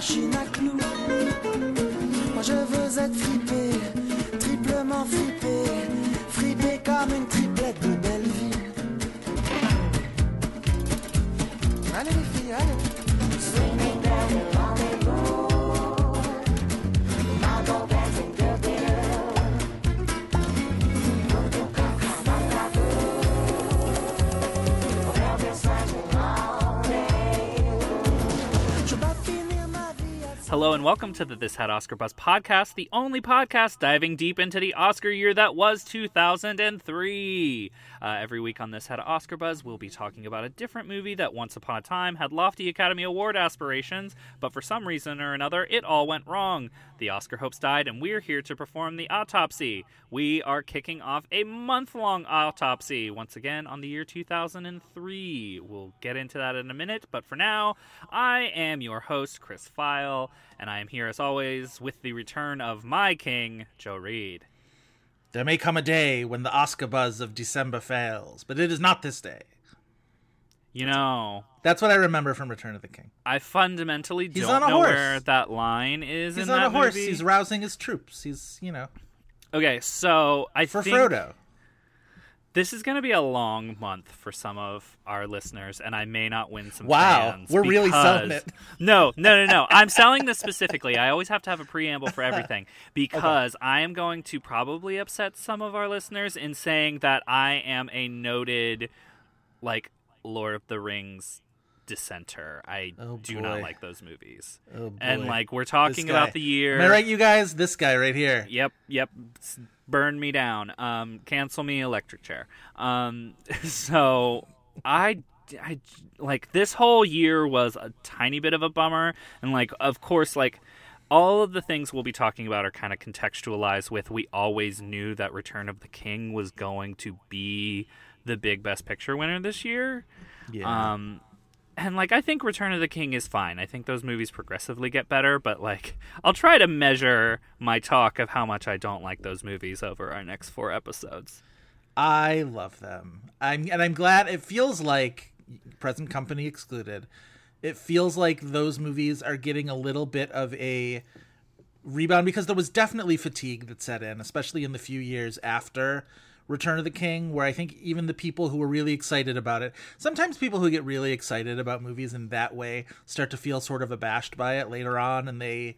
しな Hello and welcome to the This Had Oscar Buzz podcast, the only podcast diving deep into the Oscar year that was 2003. Uh, every week on This Had Oscar Buzz, we'll be talking about a different movie that once upon a time had lofty Academy Award aspirations, but for some reason or another, it all went wrong. The Oscar hopes died, and we're here to perform the autopsy. We are kicking off a month long autopsy once again on the year 2003. We'll get into that in a minute, but for now, I am your host, Chris Feil, and I am here as always with the return of my king, Joe Reed. There may come a day when the Oscar buzz of December fails, but it is not this day. You know, That's what I remember from Return of the King. I fundamentally He's don't know horse. where that line is He's in on that a horse. movie. He's rousing his troops. He's, you know, Okay, so I think for think Frodo. This is going to be a long month for some of our listeners, and I may not win some. Wow, we're really selling because- it. No, no, no, no. I'm selling this specifically. I always have to have a preamble for everything because I am going to probably upset some of our listeners in saying that I am a noted, like Lord of the Rings dissenter. I Oh, do not like those movies. Oh, and like we're talking about the year. Am I right, you guys? This guy right here. Yep, yep. Burn me down. Um, cancel me, electric chair. Um, so I, I, like this whole year was a tiny bit of a bummer, and like, of course, like all of the things we'll be talking about are kind of contextualized with. We always knew that Return of the King was going to be the big Best Picture winner this year. Yeah. Um, and like I think Return of the King is fine. I think those movies progressively get better, but like I'll try to measure my talk of how much I don't like those movies over our next four episodes. I love them. I'm and I'm glad it feels like present company excluded. It feels like those movies are getting a little bit of a rebound because there was definitely fatigue that set in, especially in the few years after Return of the King, where I think even the people who were really excited about it, sometimes people who get really excited about movies in that way start to feel sort of abashed by it later on and they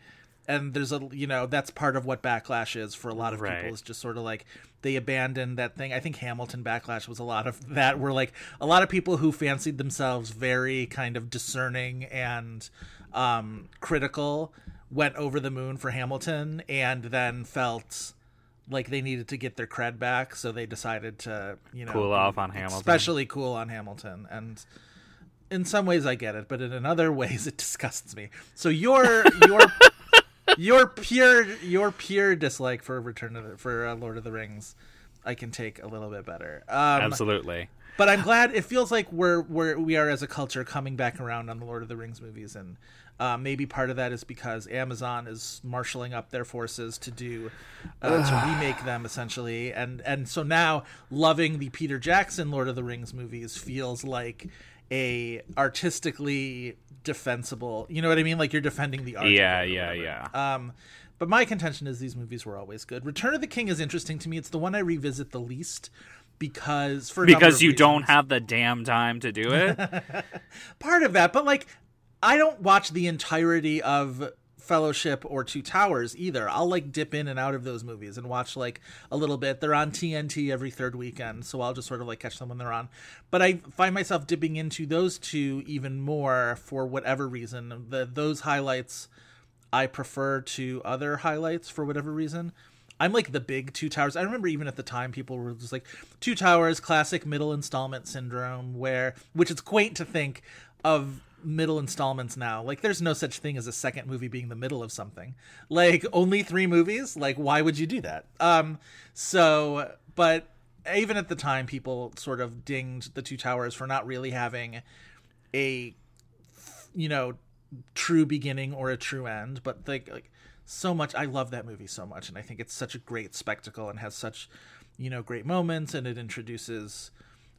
and there's a you know that's part of what backlash is for a lot of Right. people is just sort of like they abandoned that thing i think hamilton backlash was a lot of that where like a lot of people who fancied themselves very kind of discerning and um critical went over the moon for hamilton and then felt like they needed to get their cred back so they decided to you know Cool off on Hamilton. especially cool on hamilton and in some ways I get it, but in other ways it disgusts me. So your your your pure your pure dislike for Return of the, for uh, Lord of the Rings, I can take a little bit better. Um, Absolutely. but I'm glad it feels like we're we're we are as a culture coming back around on the Lord of the Rings movies, and uh, maybe part of that is because Amazon is marshaling up their forces to do uh, to remake them essentially, and and so now loving the Peter Jackson Lord of the Rings movies feels like a artistically defensible. You know what I mean? Like you're defending the art. Yeah, yeah, yeah. Um, but my contention is these movies were always good. Return of the King is interesting to me. It's the one I revisit the least because for because you don't have the damn time to do it. part of that, but like I don't watch the entirety of Fellowship or Two Towers either. I'll like dip in and out of those movies and watch like a little bit. They're on TNT every third weekend, so I'll just sort of like catch them when they're on. But I find myself dipping into those two even more for whatever reason. The those highlights I prefer to other highlights for whatever reason. I'm like the big Two Towers. I remember even at the time people were just like Two Towers, classic middle installment syndrome, where which is quaint to think of middle installments now. Like there's no such thing as a second movie being the middle of something. Like only three movies? Like why would you do that? Um so but even at the time people sort of dinged the Two Towers for not really having a you know true beginning or a true end, but like like so much I love that movie so much and I think it's such a great spectacle and has such you know great moments and it introduces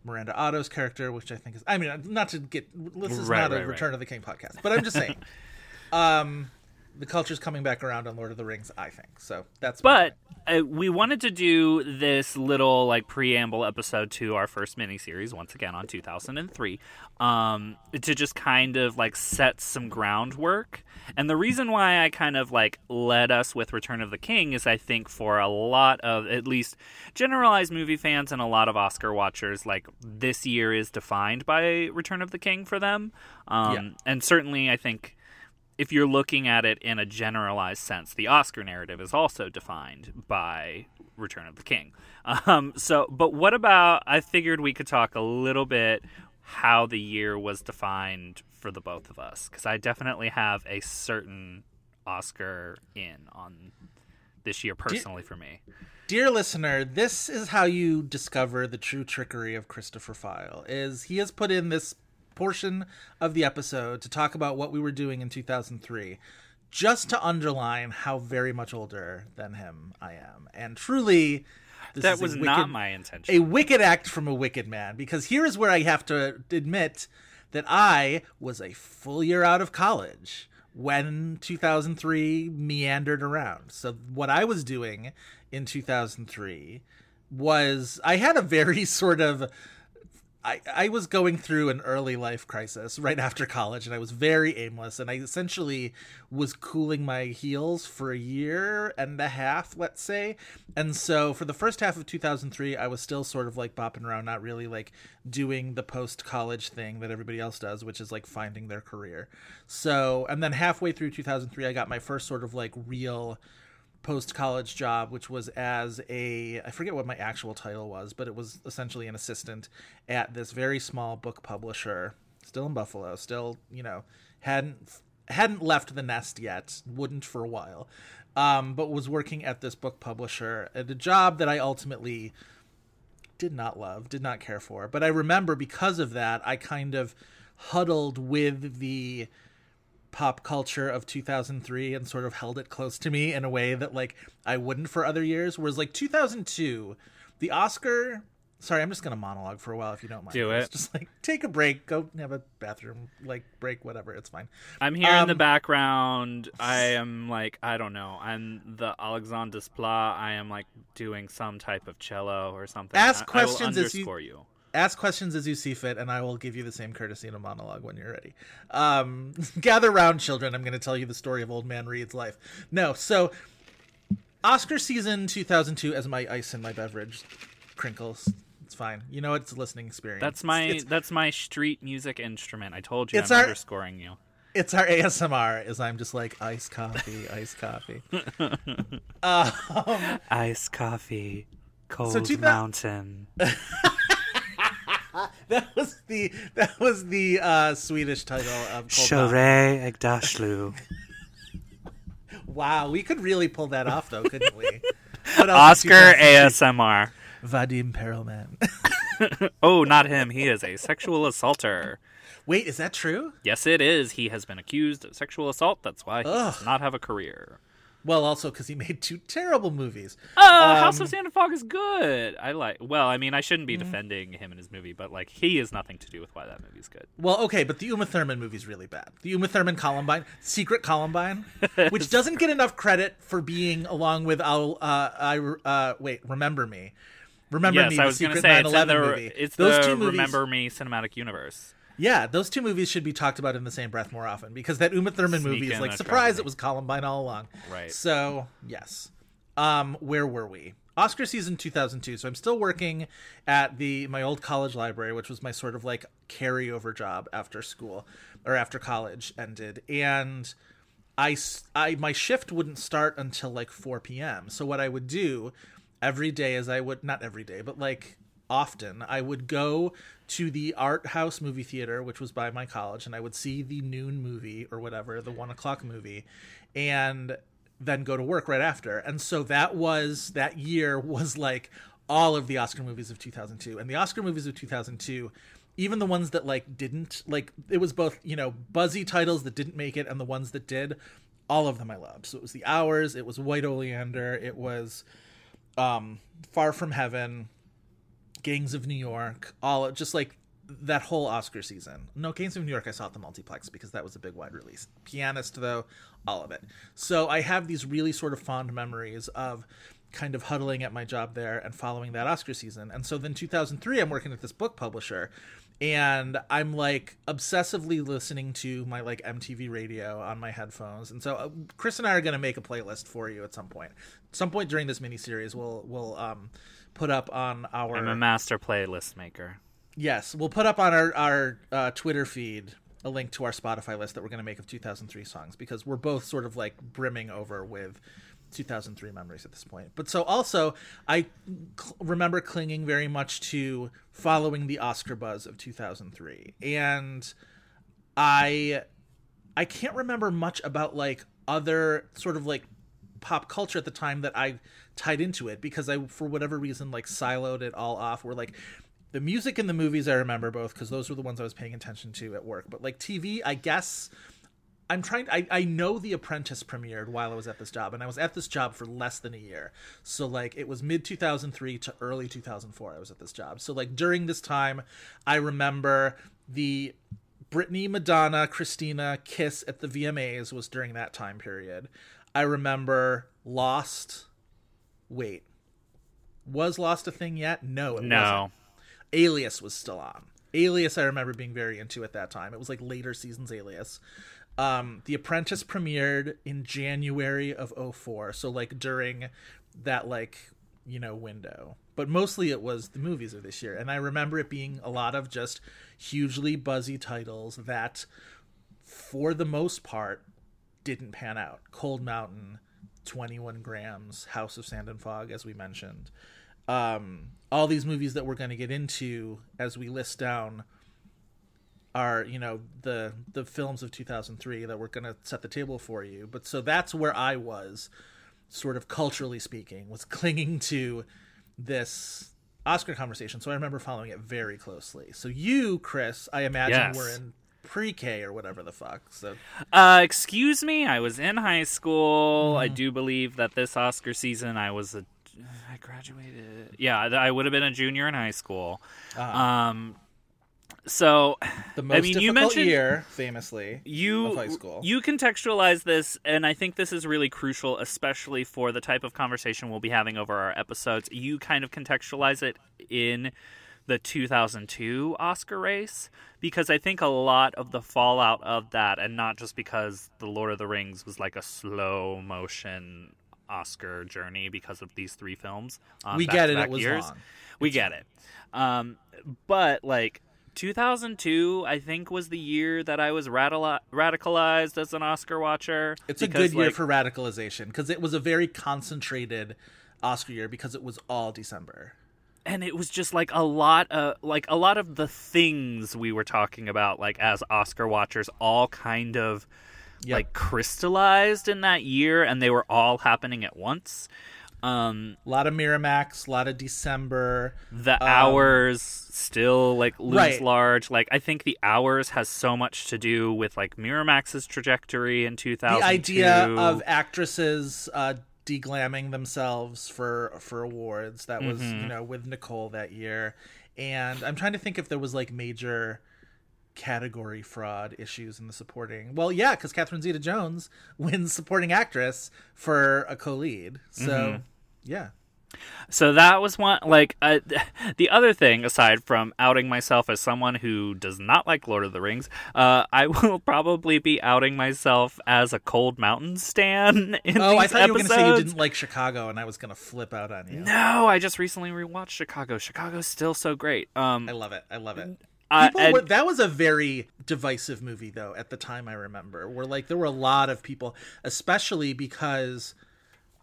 Miranda Otto's character, which I think is I mean not to get this is Right, not a right, right. Return of the King podcast, but I'm just saying um the culture's coming back around on Lord of the Rings, I think. So that's But uh, we wanted to do this little like preamble episode to our first miniseries once again on 2003 um, to just kind of like set some groundwork. And the reason why I kind of like led us with Return of the King is I think for a lot of at least generalized movie fans and a lot of Oscar watchers, like this year is defined by Return of the King for them. Um, Yeah. And certainly, I think if you're looking at it in a generalized sense, the Oscar narrative is also defined by Return of the King. Um, so, but what about? I figured we could talk a little bit how the year was defined for the both of us, because I definitely have a certain Oscar in on this year personally for me. Dear listener, this is how you discover the true trickery of Christopher Feil. Is he has put in this portion of the episode to talk about what we were doing in 2003 just to underline how very much older than him I am. And truly this That was wicked- not my intention. a wicked act from a wicked man because here is where I have to admit that I was a full year out of college when 2003 meandered around. So what I was doing in 2003 was I had a very sort of I, I was going through an early life crisis right after college and I was very aimless and I essentially was cooling my heels for a year and a half, let's say. And so for the first half of 2003, I was still sort of like bopping around, not really like doing the post college thing that everybody else does, which is like finding their career. So, and then halfway through 2003, I got my first sort of like real post college job, which was as a I forget what my actual title was, but it was essentially an assistant at this very small book publisher, still in Buffalo, still you know hadn't hadn't left the nest yet, wouldn't for a while, um, but was working at this book publisher at a job that I ultimately did not love, did not care for. But I remember because of that, I kind of huddled with the pop culture of 2003 and sort of held it close to me in a way that like I wouldn't for other years. Whereas like 2002, the Oscar. Sorry, I'm just gonna monologue for a while if you don't mind. Do It's it. Just like take a break, go have a bathroom like break, whatever. It's fine. I'm here in the Um, background. I am like I don't know. I'm the Alexandre Desplat. I am like doing some type of cello or something. Ask questions I will as you- you. Ask questions as you see fit, and I will give you the same courtesy in a monologue when you're ready. Um, gather round, children. I'm going to tell you the story of Old Man Reed's life. No, so Oscar season 2002 as my ice in my beverage crinkles. It's fine. You know it's a listening experience. That's my It's, that's my street music instrument. I told you It's I'm our- underscoring you. it's our ASMR. Is I'm just like ice coffee, ice coffee. um, Ice coffee, cold So 2000 mountain. that was the that was the uh, Swedish title of Mountain. Aghdashloo. Wow, we could really pull that off though, couldn't we? What else in Oscar ASMR. Vadim Perelman. Oh, not him. He is a sexual assaulter. Wait, is that true? Yes, it is. He has been accused of sexual assault. That's why he does not have a career. Well, also because he made two terrible movies. Uh, House Um, of Sand and Fog is good. I like. Well, I mean, I shouldn't Mm-hmm. be defending him and his movie, but like, he has nothing to do with why that movie's good. Well, okay, but the Uma Thurman movie's really bad. The Uma Thurman Columbine, Secret Columbine, which doesn't get enough credit for being along with I'll uh, I uh, wait, Remember Me, Remember yes, Me, I was going to Secret say 9/11 the, movie. it's those the two movies, Remember Me cinematic universe. Yeah, those two movies should be talked about in the same breath more often because that Uma Thurman Sneak movie is like surprise, it was Columbine all along. Right. So, yes. Um where were we? Oscar season 2002. So I'm still working at the my old college library, which was my sort of like carryover job after school or after college ended. And I, s- I- my shift wouldn't start until like 4 p.m. So what I would do every day is I would not every day, but like often I would go to the art house movie theater, which was by my college, and I would see the noon movie or whatever, the one o'clock movie, and then go to work right after. And so that was that year was like all of the Oscar movies of 2002. And the Oscar movies of 2002 even the ones that like didn't like it was both you know buzzy titles that didn't make it and the ones that did all of them i loved so it was the hours it was white oleander it was um far from heaven gangs of new york all just like that whole oscar season no gangs of new york i saw at the multiplex because that was a big wide release pianist though all of it so i have these really sort of fond memories of kind of huddling at my job there and following that oscar season and so then 2003 i'm working at this book publisher and I'm like obsessively listening to my like MTV radio on my headphones. And so uh, Chris and I are going to make a playlist for you at some point. some point during this miniseries, we'll we'll um put up on our I'm a master playlist maker. yes, we'll put up on our our uh, Twitter feed a link to our Spotify list that we're going to make of 2003 songs because we're both sort of like brimming over with 2003 memories at this point. But so also, I cl- remember clinging very much to following the Oscar buzz of 2003, and I I can't remember much about like other sort of like pop culture at the time that I tied into it because I for whatever reason like siloed it all off. Where like the music and the movies I remember both because those were the ones I was paying attention to at work. But like TV, I guess I'm trying. I I know The Apprentice premiered while I was at this job, and I was at this job for less than a year. So like it was mid 2003 to early 2004. I was at this job. So like during this time, I remember the Britney, Madonna, Christina kiss at the VMAs was during that time period. I remember Lost. Wait, was Lost a thing yet? No, it wasn't. No. Alias was still on. Alias, I remember being very into at that time. It was like later seasons Alias. Um, the Apprentice premiered in January of 04, so like during that like you know window. But mostly it was the movies of this year, and I remember it being a lot of just hugely buzzy titles that, for the most part, didn't pan out. Cold Mountain, 21 Grams, House of Sand and Fog, as we mentioned. Um, all these movies that we're going to get into as we list down are you know the the films of 2003 that we're going to set the table for you but so that's where i was sort of culturally speaking was clinging to this oscar conversation so i remember following it very closely so you chris i imagine Yes. were in pre-k or whatever the fuck so Uh, excuse me, I was in high school. Mm-hmm. I do believe that this Oscar season I was a I graduated. Yeah, I would have been a junior in high school. Um so the most I mean, difficult you mentioned- year famously you of high school you contextualize this and I think this is really crucial especially for the type of conversation we'll be having over our episodes. You kind of contextualize it in the 2002 Oscar race because I think a lot of the fallout of that and not just because The Lord of the Rings was like a slow motion Oscar journey because of these three films. on We get it, it was years. long. We get it. Um, but like 2002, I think was the year that I was radicali- radicalized as an Oscar watcher. It's a good year like, for radicalization because it was a very concentrated Oscar year because it was all December. And it was just like a lot of like a lot of the things we were talking about like as Oscar watchers all kind of Yep. like crystallized in that year and they were all happening at once. Um A lot of Miramax, a lot of December. the hours still like looms Um, Right. large. Like I think the hours has so much to do with like Miramax's trajectory in 2000 The idea of actresses uh, deglamming themselves for for awards that was Mm-hmm. you know with Nicole that year, and I'm trying to think if there was like major category fraud issues in the supporting. Well, yeah, because Catherine Zeta-Jones wins supporting actress for a co-lead. So Mm-hmm. yeah. So that was one like uh, the other thing aside from outing myself as someone who does not like Lord of the Rings, uh, I will probably be outing myself as a Cold Mountain stan in Oh, I thought you were going to say you didn't like Chicago, and I was going to flip out on you. No, I just recently rewatched Chicago. Chicago's still so great. Um, I love it. I love it. Uh, and- that was a very divisive movie though at the time I remember. Where like there were a lot of people especially because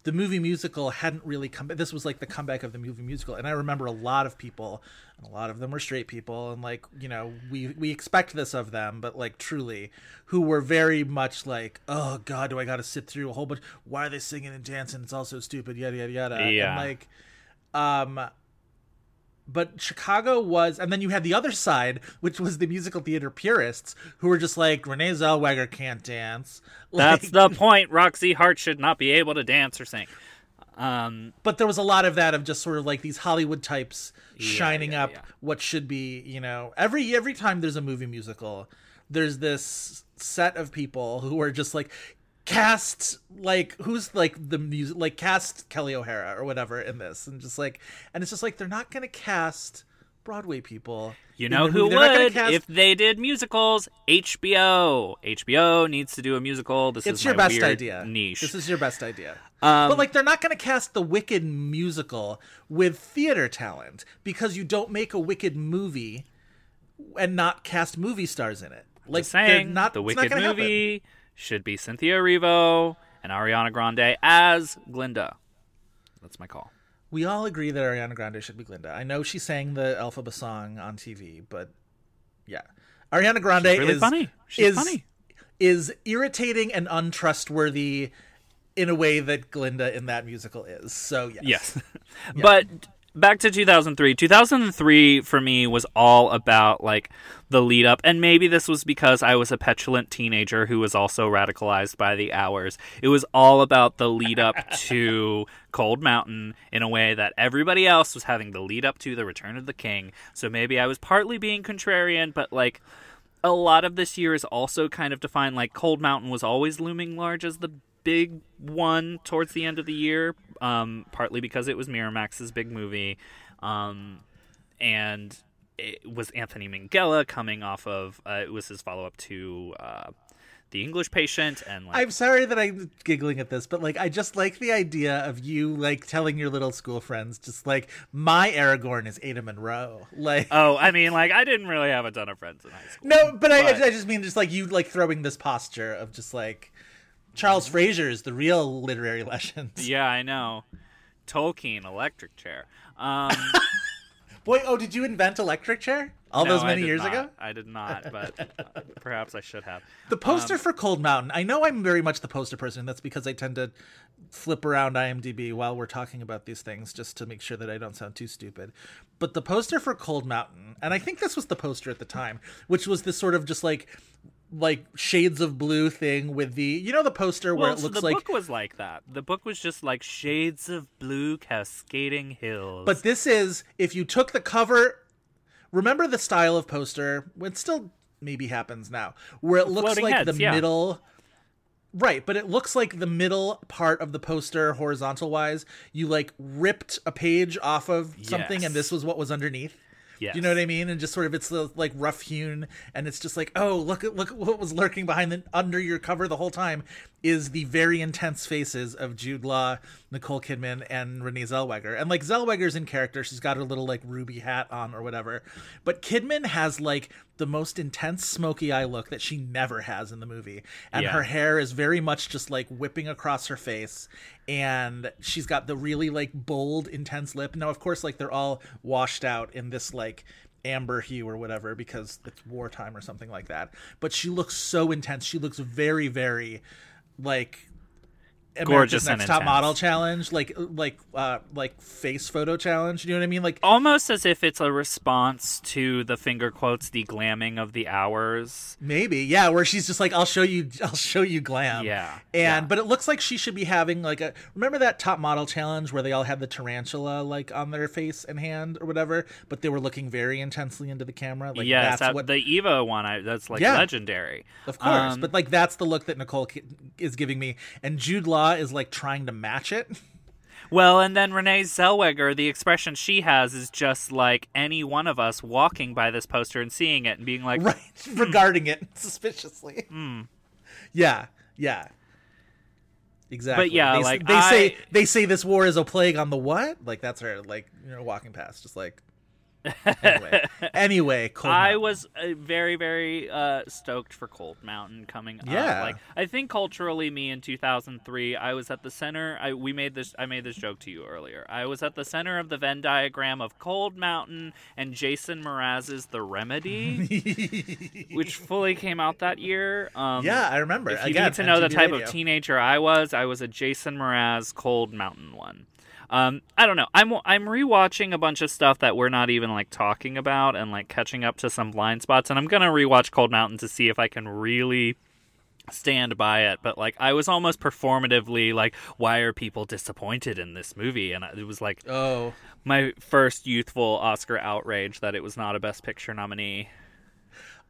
the movie musical hadn't really come this was like the comeback of the movie musical and I remember a lot of people and a lot of them were straight people and like, you know, we we expect this of them, but like truly who were very much like, "Oh god, do I got to sit through a whole bunch why are they singing and dancing? It's all so stupid, yada yada yada." Yeah. And like um but Chicago was, and then you had the other side, which was the musical theater purists, who were just like Renee Zellweger can't dance. That's the point. Roxy Hart should not be able to dance or sing. Um, but there was a lot of that of just sort of like these Hollywood types shining yeah, up yeah. what should be, you know, every every time there's a movie musical, there's this set of people who are just like cast like who's like the music like cast Kelly O'Hara or whatever in this and just like and it's just like they're not gonna cast Broadway people. you know who movie. They're not gonna would cast- if they did musicals? HBO. HBO needs to do a musical. This it's is your best idea. niche. This is your best idea. Um, but like they're not going to cast the Wicked musical with theater talent because you don't make a Wicked movie and not cast movie stars in it. Like saying, not the it's not Wicked gonna happen. Should be Cynthia Erivo and Ariana Grande as Glinda. That's my call. We all agree that Ariana Grande should be Glinda. I know she sang the Elphaba song on TV, but yeah, Ariana Grande really is funny. She's is funny. is irritating and untrustworthy in a way that Glinda in that musical is. So yes, Yes. But back to 2003. 2003 for me was all about like the lead up and maybe this was because I was a petulant teenager who was also radicalized by the hours. It was all about the lead up to Cold Mountain in a way that everybody else was having the lead up to the Return of the King. So maybe I was partly being contrarian, but like a lot of this year is also kind of defined like Cold Mountain was always looming large as the big one towards the end of the year, um, partly because it was Miramax's big movie, um, and it was Anthony Minghella coming off of uh, it was his follow up to uh, the English Patient, and like I'm sorry that I'm giggling at this, but like I just like the idea of you like telling your little school friends just like my Aragorn is Ada Monroe. Like oh, I mean, like I didn't really have a ton of friends in high school. no, but, I, but- I just mean just like you like throwing this posture of just like Charles Frazier is the real literary legend. Yeah, I know. Tolkien, electric chair. Um, Boy, oh, did you invent electric chair all no, those many years not. ago? I did not, but perhaps I should have. The poster Um, for Cold Mountain. I know I'm very much the poster person. That's because I tend to flip around IMDb while we're talking about these things just to make sure that I don't sound too stupid. But the poster for Cold Mountain, and I think this was the poster at the time, which was this sort of just like like shades of blue thing with the you know the poster where Well, it so looks the like the book was like that. The book was just like shades of blue cascading hills. But this is if you took the cover. Remember the style of poster? It still maybe happens now, where it looks floating like heads, the yeah. middle. Right, but it looks like the middle part of the poster, horizontal wise, you like ripped a page off of something, Yes. and this was what was underneath. Yes. You know what I mean? And just sort of it's like rough hewn, and it's just like, oh, look at look at what was lurking behind the under your cover the whole time is the very intense faces of Jude Law, Nicole Kidman, and Renee Zellweger. And like Zellweger's in character, she's got her little like ruby hat on or whatever, but Kidman has like the most intense smoky eye look that she never has in the movie, and Yeah. her hair is very much just like whipping across her face. And she's got the really like bold intense lip. Now of course like they're all washed out in this like amber hue or whatever because it's wartime or something like that. But she looks so intense. She looks very very like America's and Next Top intense. Model challenge, like like uh like face photo challenge. You know what I mean? Like Almost as if it's a response to the finger quotes, the glamming of the hours. Maybe, yeah, where she's just like, "I'll show you, I'll show you glam." Yeah, and yeah. but it looks like she should be having like a. Remember that top model challenge where they all had the tarantula like on their face and hand or whatever, but they were looking very intensely into the camera. Like yes, that's that, what, the Eva one. I, that's like Yeah. legendary. of course. Um, but like that's the look that Nicole is giving me, and Jude Law is like trying to match it. Well, and then Renee Zellweger, the expression she has is just like any one of us walking by this poster and seeing it and being like, right. Regarding it suspiciously. Hmm. yeah. Yeah. Exactly. But yeah, they, like, they say they say this war is a plague on the what? Like that's her like you know walking past just like Anyway, anyway, Cold I Mountain. was uh, very, very uh, stoked for Cold Mountain coming. Yeah. up. like I think culturally, me in 2003, I was at the center. I we made this. I made this joke to you earlier. I was at the center of the Venn diagram of Cold Mountain and Jason Mraz's The Remedy, which fully came out that year. Um, yeah, I remember. If you Again, need to know the type Radio. of teenager I was, I was a Jason Mraz Cold Mountain one. Um, I don't know. I'm I'm rewatching a bunch of stuff that we're not even like talking about and like catching up to some blind spots, and I'm gonna rewatch Cold Mountain to see if I can really stand by it. But like, I was almost performatively like, why are people disappointed in this movie? And it was like Oh, my first youthful Oscar outrage that it was not a Best Picture nominee.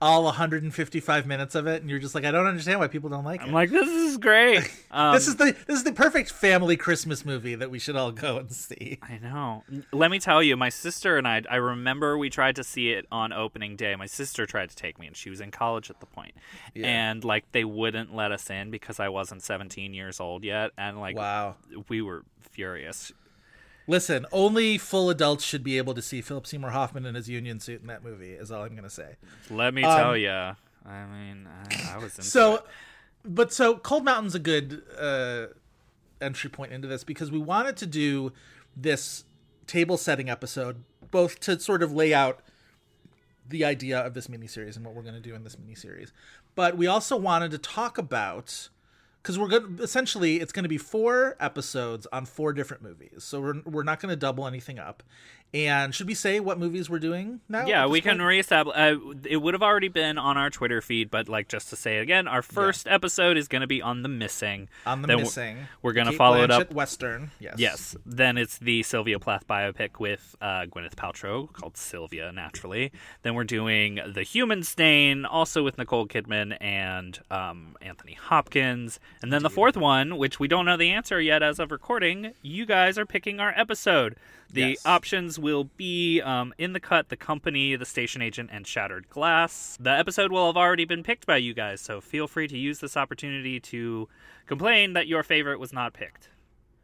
All 155 minutes of it, and you're just like, I don't understand why people don't like it. I'm like, this is great. Um, this is the this is the perfect family Christmas movie that we should all go and see. I know. Let me tell you, my sister and I, I remember we tried to see it on opening day. My sister tried to take me, and she was in college at the point. And, like, they wouldn't let us in because I wasn't 17 years old yet. And, like, Wow. we were furious. Listen, only full adults should be able to see Philip Seymour Hoffman in his union suit in that movie. Is all I'm going to say. Let me tell you. I mean, I, I was Um, So, it. but so Cold Mountain's a good uh, entry point into this because we wanted to do this table setting episode both to sort of lay out the idea of this miniseries and what we're going to do in this miniseries, but we also wanted to talk about because we're going essentially it's going to be four episodes on four different movies, so we're we're not going to double anything up. And should we say what movies we're doing now? Yeah, we can point? reestablish. Uh, it would have already been on our Twitter feed, but like just to say it again, our first episode is going to be on the missing. on the Then we're- missing. We're going to follow it Blanchett up. Western. Yes. Yes. Then it's the Sylvia Plath biopic with uh, Gwyneth Paltrow called Sylvia, naturally. Then we're doing The Human Stain, also with Nicole Kidman and um, Anthony Hopkins. And then the fourth one, which we don't know the answer yet as of recording, you guys are picking our episode. The Yes. options will be um, In the Cut, The Company, The Station Agent, and Shattered Glass. The episode will have already been picked by you guys, so feel free to use this opportunity to complain that your favorite was not picked.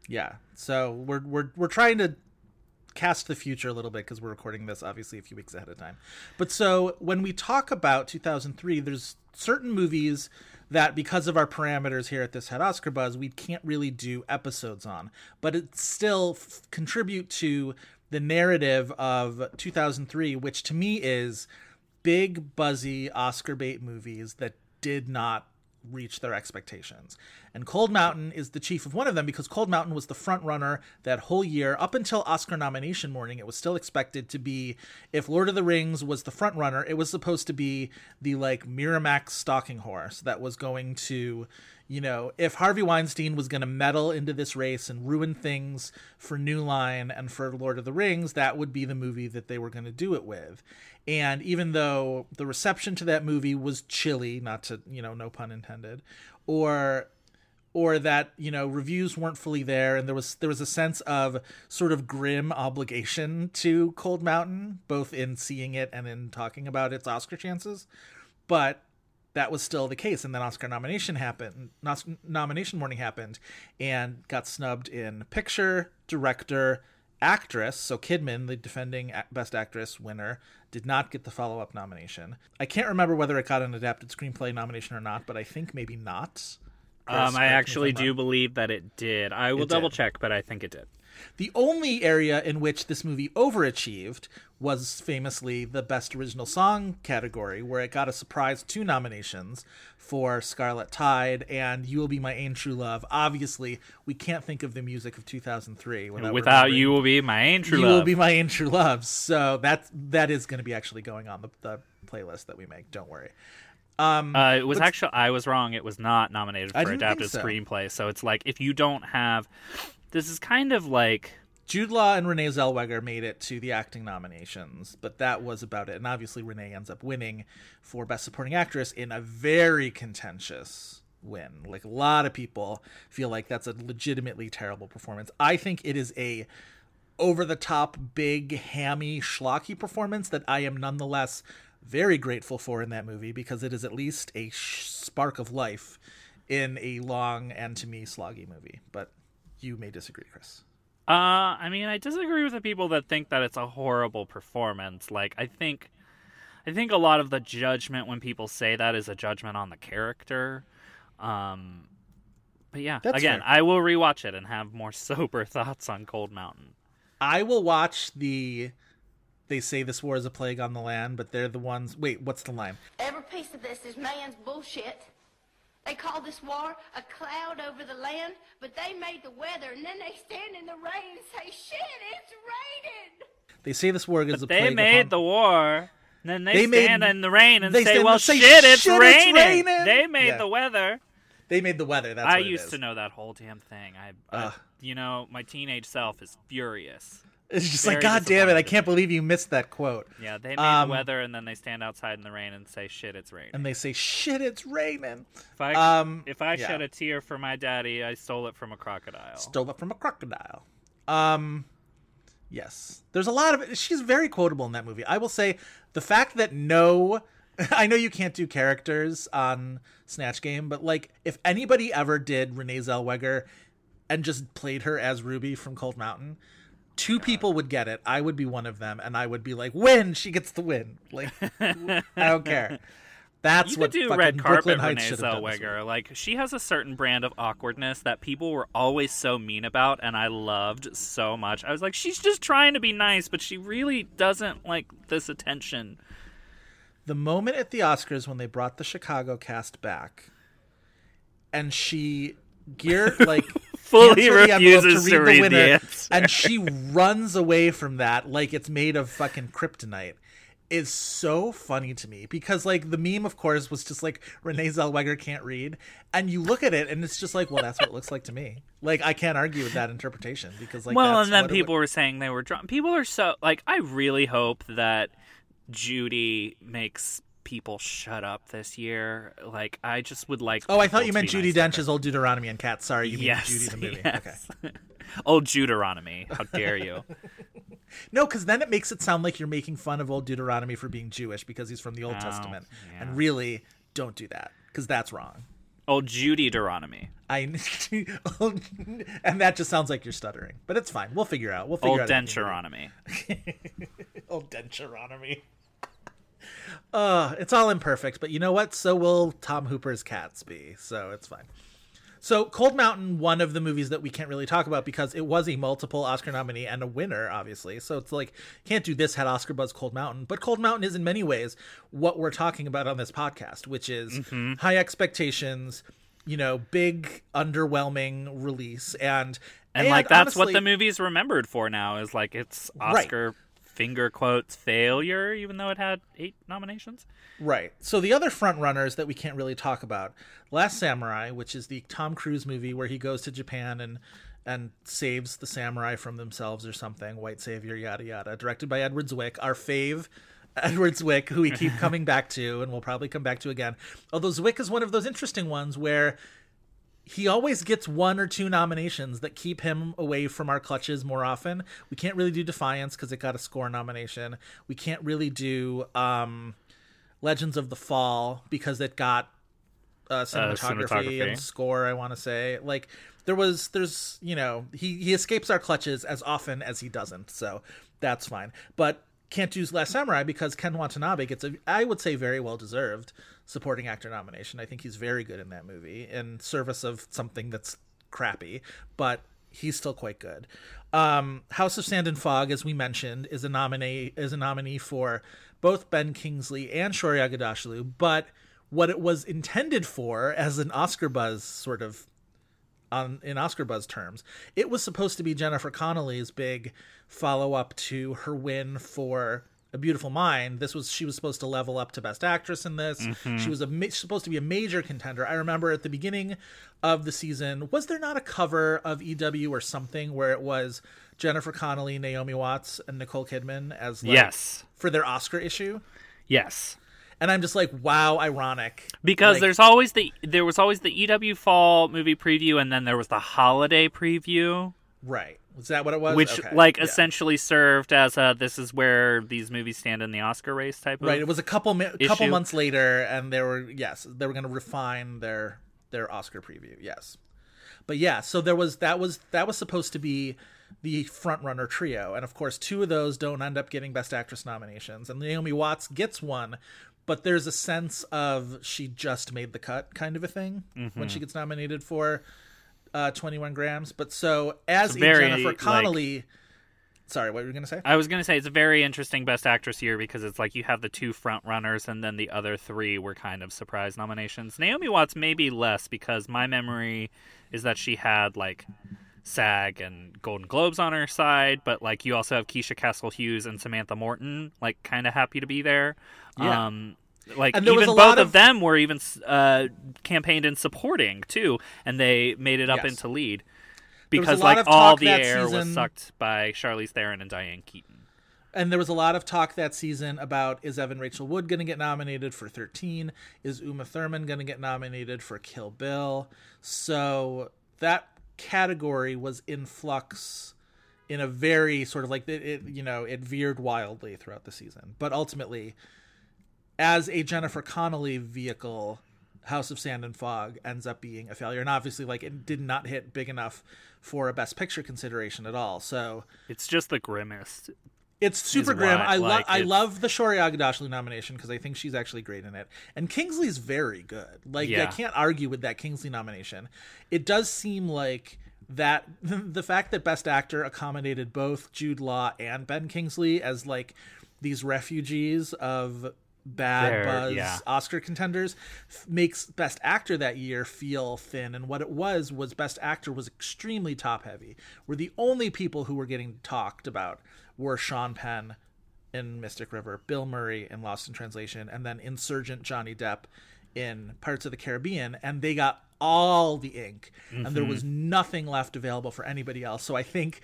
Yeah. So we're we're we're trying to cast the future a little bit because we're recording this obviously a few weeks ahead of time. But so when we talk about 2003, there's certain movies that because of our parameters here at this Had Oscar Buzz, we can't really do episodes on, but it still f- contribute to the narrative of 2003, which to me is big buzzy Oscar bait movies that did not reach their expectations. And Cold Mountain is the chief of one of them because Cold Mountain was the front runner that whole year up until Oscar nomination morning. It was still expected to be if Lord of the Rings was the front runner, it was supposed to be the like Miramax stalking horse that was going to you know, if Harvey Weinstein was going to meddle into this race and ruin things for New Line and for Lord of the Rings, that would be the movie that they were going to do it with. And even though the reception to that movie was chilly, not to, you know, no pun intended, or or that you know reviews weren't fully there and there was there was a sense of sort of grim obligation to Cold Mountain both in seeing it and in talking about its Oscar chances. But that was still the case and then Oscar nomination happened nomination morning happened and got snubbed in picture director actress so Kidman the defending best actress winner did not get the follow-up nomination. I can't remember whether it got an adapted screenplay nomination or not but I think maybe not Um, I actually do wrong. believe that it did. I will It did. double check, but I think it did. The only area in which this movie overachieved was famously the Best Original Song category, where it got a surprise two nominations for Scarlet Tide and You Will Be My Ain True Love. Obviously, we can't think of the music of 2003 without, Without you will be my ain true You love. You Will Be My Ain True Love. So that that is going to be actually going on the, the playlist that we make. Don't worry. Uh, it was actually I was wrong. It was not nominated for adapted so. screenplay. So it's like if you don't have, this is kind of like Jude Law and Renee Zellweger made it to the acting nominations, but that was about it. And obviously, Renee ends up winning for Best Supporting Actress in a very contentious win. Like a lot of people feel like that's a legitimately terrible performance. I think it is a over the top, big, hammy, schlocky performance that I am nonetheless very grateful for in that movie because it is at least a sh- spark of life in a long and to me sloggy movie. But you may disagree, Chris. Uh, I mean, I disagree with the people that think that it's a horrible performance. Like, I think, I think a lot of the judgment when people say that is a judgment on the character. Um, but yeah, That's again, fair. I will rewatch it and have more sober thoughts on Cold Mountain. I will watch the. They say this war is a plague on the land, but they're the ones. Wait, what's the line? Every piece of this is man's bullshit. They call this war a cloud over the land, but they made the weather, and then they stand in the rain and say, shit, it's raining. They say this war is a They plague. They made upon- the war. and Then they, They made- stand in the rain and they say, "Well, say, shit, it's, "Shit, it's raining. raining." They made Yeah. the weather. They made the weather. That's I what it used is. to know that whole damn thing. I, I Ugh. you know, my teenage self is furious. It's just Very like, God damn it! I can't believe you missed that quote. Yeah, they made Um, the weather, and then they stand outside in the rain and say, "Shit, it's raining." And they say, "Shit, it's raining." if I, um, if I yeah. shed a tear for my daddy, I stole it from a crocodile. Stole it from a crocodile. Um, yes, there's a lot of it. She's very quotable in that movie. I will say the fact that no, I know you can't do characters on Snatch Game, but like if anybody ever did Renee Zellweger and just played her as Ruby from Cold Mountain. Two people would get it. I would be one of them, and I would be like, "Win! She gets the win!" Like, I don't care. That's you what could do red Brooklyn carpet Heights Renee should have done this Zellweger. Like she has a certain brand of awkwardness that people were always so mean about, and I loved so much. I was like, she's just trying to be nice, but she really doesn't like this attention. the moment at the Oscars when they brought the Chicago cast back, and she geared like Fully hands her the envelope refuses to read the winner, answer. and she runs away from that like it's made of fucking kryptonite. Is so funny to me because like the meme, of course, was just like Renee Zellweger can't read, and you look at it and it's just like, well, that's what it looks like to me. Like I can't argue with that interpretation because like well, that's and then what people would- were saying they were drunk. People are so like. I really hope that Judy makes people shut up this year. Like, I just would like. Oh, I thought you meant Judy nice. Dench's old Deuteronomy and Cats. Sorry, you mean Judy the movie. yes. Okay. Old Deuteronomy. How dare you? No, because then it makes it sound like you're making fun of old Deuteronomy for being Jewish because he's from the Old Oh, Testament. yeah. And really, don't do that because that's wrong. Old Judy Deuteronomy. I and that just sounds like you're stuttering, but it's fine. We'll figure out. We'll figure Old out. Denturonomy. Old Denturonomy. Uh, it's all imperfect, but you know what? So will Tom Hooper's cats be. So it's fine. So Cold Mountain, one of the movies that we can't really talk about because it was a multiple Oscar nominee and a winner, obviously. So it's like can't do this had Oscar buzz Cold Mountain, but Cold Mountain is in many ways what we're talking about on this podcast, which is Mm-hmm. high expectations, you know, big underwhelming release, and And, like that's what honestly- the movie's remembered for now is like it's Right. Finger quotes failure, even though it had eight nominations. Right. So the other front runners that we can't really talk about, Last Samurai, which is the Tom Cruise movie where he goes to Japan and and saves the samurai from themselves or something, white savior, yada yada, directed by Edward Zwick, our fave Edward Zwick, who we keep coming back to and we'll probably come back to again. Although Zwick is one of those interesting ones where he always gets one or two nominations that keep him away from our clutches more often. We can't really do Defiance because it got a score nomination. We can't really do um, Legends of the Fall because it got uh, cinematography, cinematography. and score. I want to say like there was there's you know he he escapes our clutches as often as he doesn't, so that's fine. But can't use Last Samurai because Ken Watanabe gets a I would say very well deserved supporting actor nomination. I think he's very good in that movie in service of something that's crappy, but he's still quite good. Um, House of Sand and Fog, as we mentioned, is a nominee is a nominee for both Ben Kingsley and Shohreh Aghdashloo, but what it was intended for as an Oscar buzz sort of on in Oscar buzz terms, it was supposed to be Jennifer Connelly's big follow up to her win for A Beautiful Mind. This was she was supposed to level up to Best Actress in this. Mm-hmm. She was a ma- supposed to be a major contender. I remember at the beginning of the season, was there not a cover of EW or something where it was Jennifer Connelly, Naomi Watts, and Nicole Kidman as like, Yes. for their Oscar issue? Yes. And I'm just like, wow, ironic. Because Like- there's always the there was always the EW fall movie preview and then there was the holiday preview. Right. Was that what it was? which Okay, like yeah. essentially served as a this is where these movies stand in the Oscar race type of Right. It was a couple mi- couple months later, and they were yes, they were going to refine their their Oscar preview. Yes, but yeah, so there was that was that was supposed to be the front runner trio. And of course, two of those don't end up getting Best Actress nominations. And Naomi Watts gets one, but there's a sense of she just made the cut kind of a thing Mm-hmm. when she gets nominated for uh, 21 grams. But so as very, Jennifer like- Connelly. Sorry, what were you going to say? I was gonna say it's a very interesting Best Actress year because it's like you have the two front runners and then the other three were kind of surprise nominations. Naomi Watts maybe less because my memory is that she had like SAG and Golden Globes on her side, but like you also have Keisha Castle Hughes and Samantha Morton like kind of happy to be there. Yeah. Um, like And there was even both of of- them were even uh, campaigned in supporting too, and they made it up Yes. into lead There was a because like all the air was sucked by Charlize Theron and Diane Keaton. And there was a lot of talk that season about is Evan Rachel Wood going to get nominated for 13? Is Uma Thurman going to get nominated for Kill Bill? So that category was in flux in a very sort of like it, it you know, it veered wildly throughout the season. But ultimately, as a Jennifer Connelly vehicle, House of Sand and Fog ends up being a failure. And obviously, like, it did not hit big enough for a Best Picture consideration at all. So It's just the grimmest. it's super grim. I love like, I love the Shohreh Aghdashloo nomination because I think she's actually great in it. And Kingsley's very good. Like I can't argue with that Kingsley nomination. It does seem like that the fact that Best Actor accommodated both Jude Law and Ben Kingsley as like these refugees of bad buzz yeah. Oscar contenders makes Best Actor that year feel thin. And what it was was Best Actor was extremely top heavy. Where the only people who were getting talked about were Sean Penn in Mystic River, Bill Murray in Lost in Translation, and then Insurgent Johnny Depp in Pirates of the Caribbean, and they got all the ink, and there mm-hmm. was nothing left available for anybody else. So I think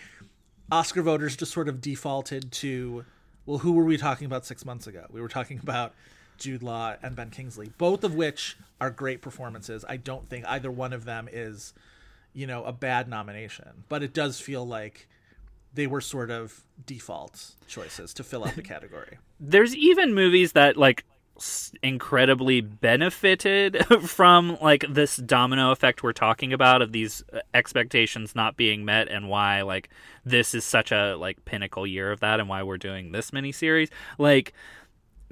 Oscar voters just sort of defaulted to, well, who were we talking about six months ago? We were talking about Jude Law and Ben Kingsley, both of which are great performances. I don't think either one of them is, you know, a bad nomination, but it does feel like they were sort of default choices to fill out the category. There's even movies that like incredibly benefited from like this domino effect we're talking about of these uh, expectations not being met and why like this is such a like pinnacle year of that and why we're doing this mini series like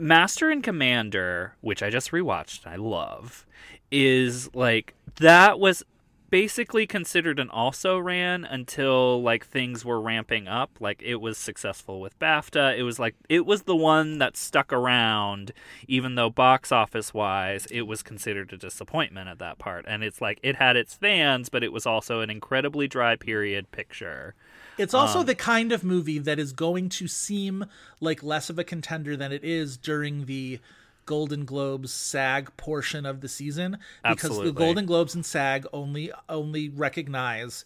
Master and Commander, which I just rewatched, I love, is like that was basically considered an also ran until like things were ramping up. Like it was successful with BAFTA. It was like it was the one that stuck around, even though box office wise it was considered a disappointment at that part. And it's like it had its fans, but it was also an incredibly dry period picture. It's also um, the kind of movie that is going to seem like less of a contender than it is during the Golden Globes SAG portion of the season because Absolutely. the Golden Globes and SAG only only recognize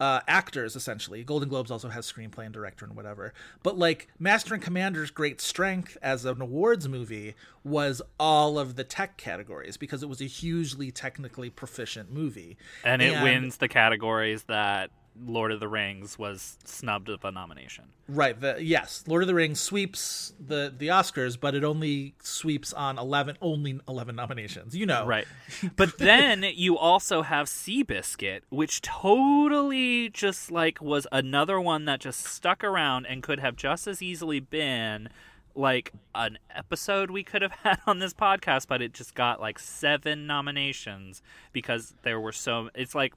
uh, actors essentially. Golden Globes also has screenplay and director and whatever. But like Master and Commander's great strength as an awards movie was all of the tech categories because it was a hugely technically proficient movie. And it wins the categories that Lord of the Rings was snubbed of a nomination. Right. The yes, Lord of the Rings sweeps the the Oscars, but it only sweeps on eleven only eleven nominations. You know. Right. But then you also have Seabiscuit, which totally just like was another one that just stuck around and could have just as easily been like an episode we could have had on this podcast, but it just got like seven nominations because there were so it's like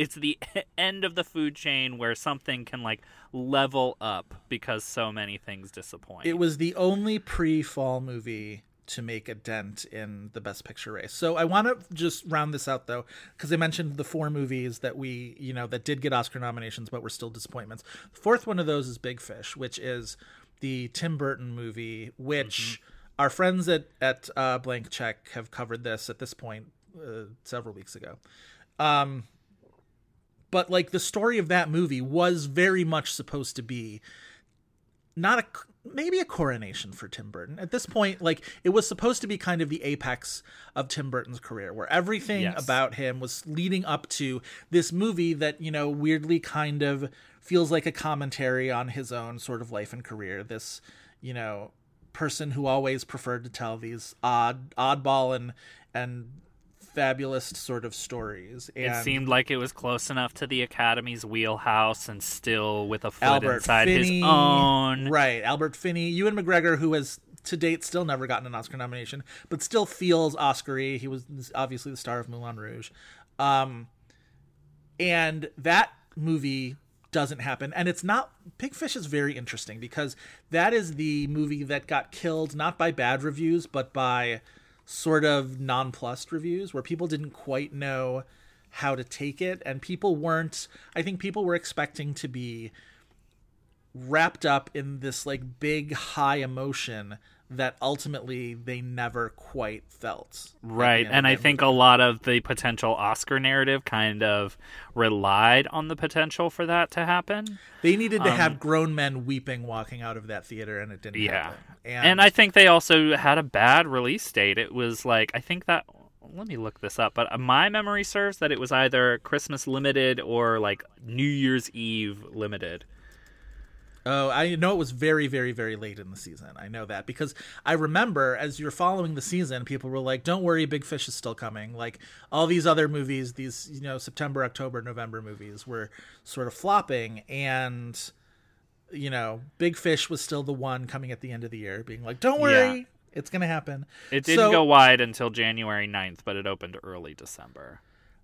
it's the end of the food chain where something can like level up because so many things disappoint. It was the only pre-fall movie to make a dent in the best picture race. So I want to just round this out though because I mentioned the four movies that we, you know, that did get Oscar nominations but were still disappointments. The fourth one of those is Big Fish, which is the Tim Burton movie which our friends at at uh, Blank Check have covered this at this point uh, several weeks ago. Um but like the story of that movie was very much supposed to be not a maybe a coronation for Tim Burton. At this point, like it was supposed to be kind of the apex of Tim Burton's career, where everything Yes. about him was leading up to this movie that, you know, weirdly kind of feels like a commentary on his own sort of life and career. This, you know, person who always preferred to tell these odd oddball and and fabulous sort of stories. And It seemed like it was close enough to the Academy's wheelhouse and still with a foot Albert inside Finney, his own. right? Albert Finney, Ewan McGregor, who has to date still never gotten an Oscar nomination, but still feels Oscar-y. He was obviously the star of Moulin Rouge, um, and that movie doesn't happen. And it's not. Big Fish is very interesting because that is the movie that got killed not by bad reviews, but by sort of nonplussed reviews where people didn't quite know how to take it. And people weren't i think people were expecting to be wrapped up in this like big high emotion that ultimately they never quite felt Right. And I think movie. a lot of the potential Oscar narrative kind of relied on the potential for that to happen. they needed to have grown men weeping walking out of that theater and it didn't Um, Yeah. happen And, I think they also had a bad release date. It was like, I think that. Let me look this up, but my memory serves that it was either Christmas limited or like New Year's Eve limited. Oh, I know it was very, very, very late in the season. I know that because I remember as you're following the season, people were like, "Don't worry, Big Fish is still coming." Like all these other movies, these you know September, October, November movies were sort of flopping, and you know Big Fish was still the one coming at the end of the year, being like, "Don't worry, Yeah. it's gonna happen." It didn't So- go wide until January 9th, but it opened early December.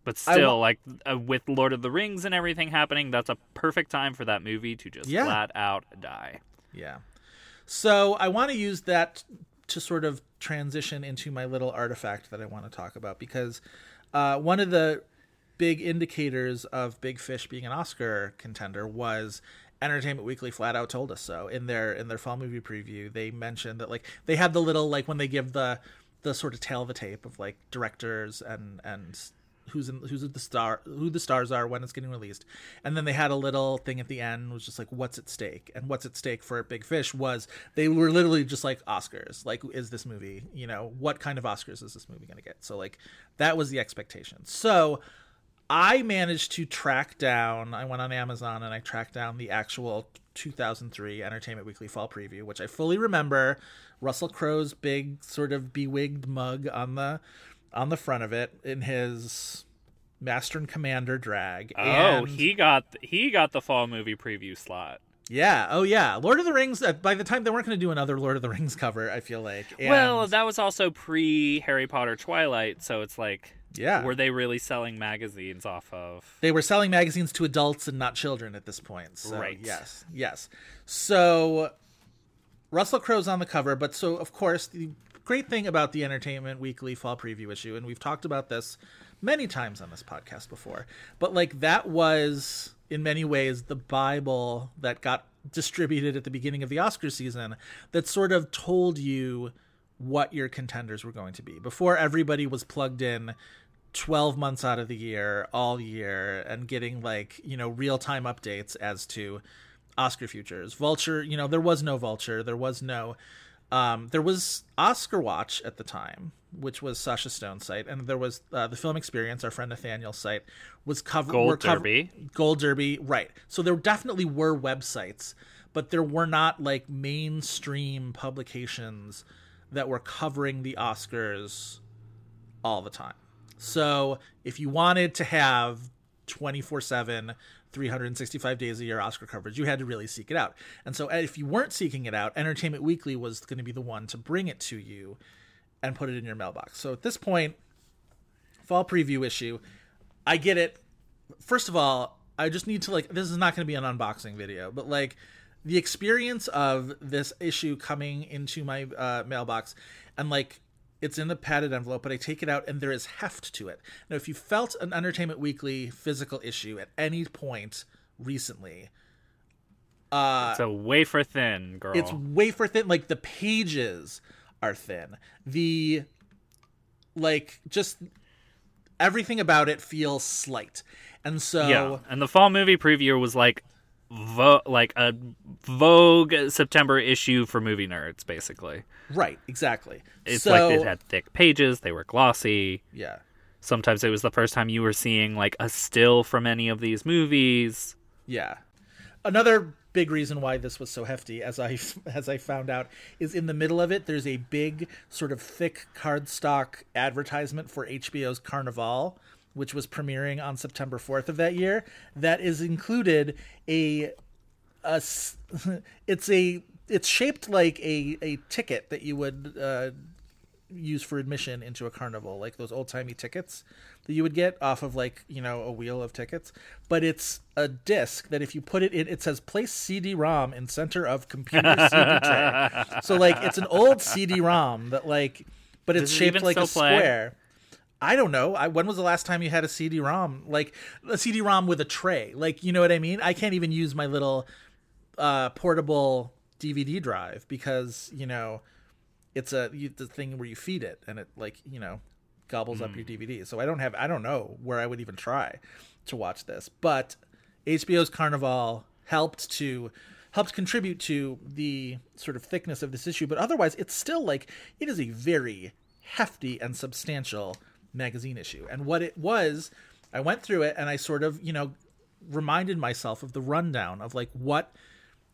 But still, wa- like uh, with Lord of the Rings and everything happening, that's a perfect time for that movie to just Yeah. flat out die. Yeah. So I want to use that to sort of transition into my little artifact that I want to talk about because uh, one of the big indicators of Big Fish being an Oscar contender was Entertainment Weekly flat out told us so in their in their fall movie preview. They mentioned that like they had the little like when they give the the sort of tail of the tape of like directors and and who's in who's the star who the stars are when it's getting released. And then they had a little thing at the end was just like what's at stake? And what's at stake for big fish was they were literally just like oscars. Like is this movie you know what kind of oscars is this movie going to get? So like that was the expectation. So i managed to track down i went on amazon and i tracked down the actual 2003 entertainment weekly fall preview which i fully remember. Russell crowe's big sort of bewigged mug on the on the front of it in his master and commander drag Oh, and- he got he got the fall movie preview slot. yeah oh yeah lord of the rings uh, by the time they weren't going to do another lord of the rings cover i feel like And- Well, that was also pre Harry Potter Twilight, so it's like, Yeah. were they really selling magazines off of? they were selling magazines to adults and not children at this point. So, Right. Yes. Yes. So Russell Crowe's on the cover, but so of course the great thing about the Entertainment Weekly fall preview issue, and we've talked about this many times on this podcast before, but like that was in many ways the Bible that got distributed at the beginning of the Oscar season that sort of told you what your contenders were going to be. Before everybody was plugged in 12 months out of the year all year and getting like you know real-time updates as to oscar futures. Vulture you know there was no vulture. There was no um, there was oscar watch at the time which was sasha stone's site and there was uh, the film experience our friend nathaniel's site was covered Gold Derby. gold derby right so there definitely were websites but there were not like mainstream publications that were covering the oscars all the time. So if you wanted to have 24 7, 365 days a year Oscar coverage, you had to really seek it out. And so if you weren't seeking it out, Entertainment Weekly was going to be the one to bring it to you and put it in your mailbox. So at this point, fall preview issue, I get it. First of all, I just need to like this is not going to be an unboxing video, but like the experience of this issue coming into my uh, mailbox and like it's in the padded envelope, but I take it out and there is heft to it. Now, if you felt an Entertainment Weekly physical issue at any point recently, uh, It's a wafer thin, girl. it's wafer thin. Like the pages are thin. The like just everything about it feels slight, and so yeah. And the fall movie preview was like, vo- like a Vogue September issue for movie nerds, basically. right, exactly. It's so, like it had thick pages, they were glossy. yeah. Sometimes it was the first time you were seeing like a still from any of these movies. Yeah. Another big reason why this was so hefty, as I as I found out, is in the middle of it. There's a big sort of thick cardstock advertisement for HBO's Carnivàle, which was premiering on September 4th of that year. That is included a a it's a it's shaped like a a ticket that you would uh, use for admission into a carnival, like those old timey tickets that you would get off of like you know a wheel of tickets. But it's a disc that if you put it in, it says place CD-ROM in center of computer CD tray. So like it's an old CD-ROM that like, but it's Does shaped even like a play? square. I don't know. I, when was the last time you had a CD-ROM? Like a CD-ROM with a tray. Like you know what I mean? I can't even use my little uh, portable DVD drive because you know it's a you, the thing where you feed it and it like you know gobbles up your DVD. So I don't have I don't know where I would even try to watch this. But HBO's Carnivàle helped to helped contribute to the sort of thickness of this issue, but otherwise it's still like it is a very hefty and substantial magazine issue. And what it was, I went through it and I sort of, you know, reminded myself of the rundown of like what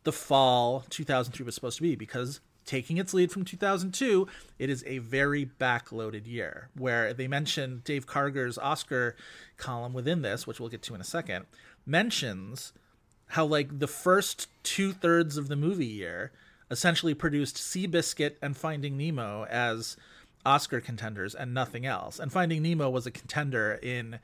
the fall 2003 was supposed to be because taking its lead from 2002 it is a very backloaded year where they mention dave karger's oscar column within this which we'll get to in a second mentions how like the first two-thirds of the movie year essentially produced seabiscuit and finding nemo as oscar contenders and nothing else. And finding nemo was a contender in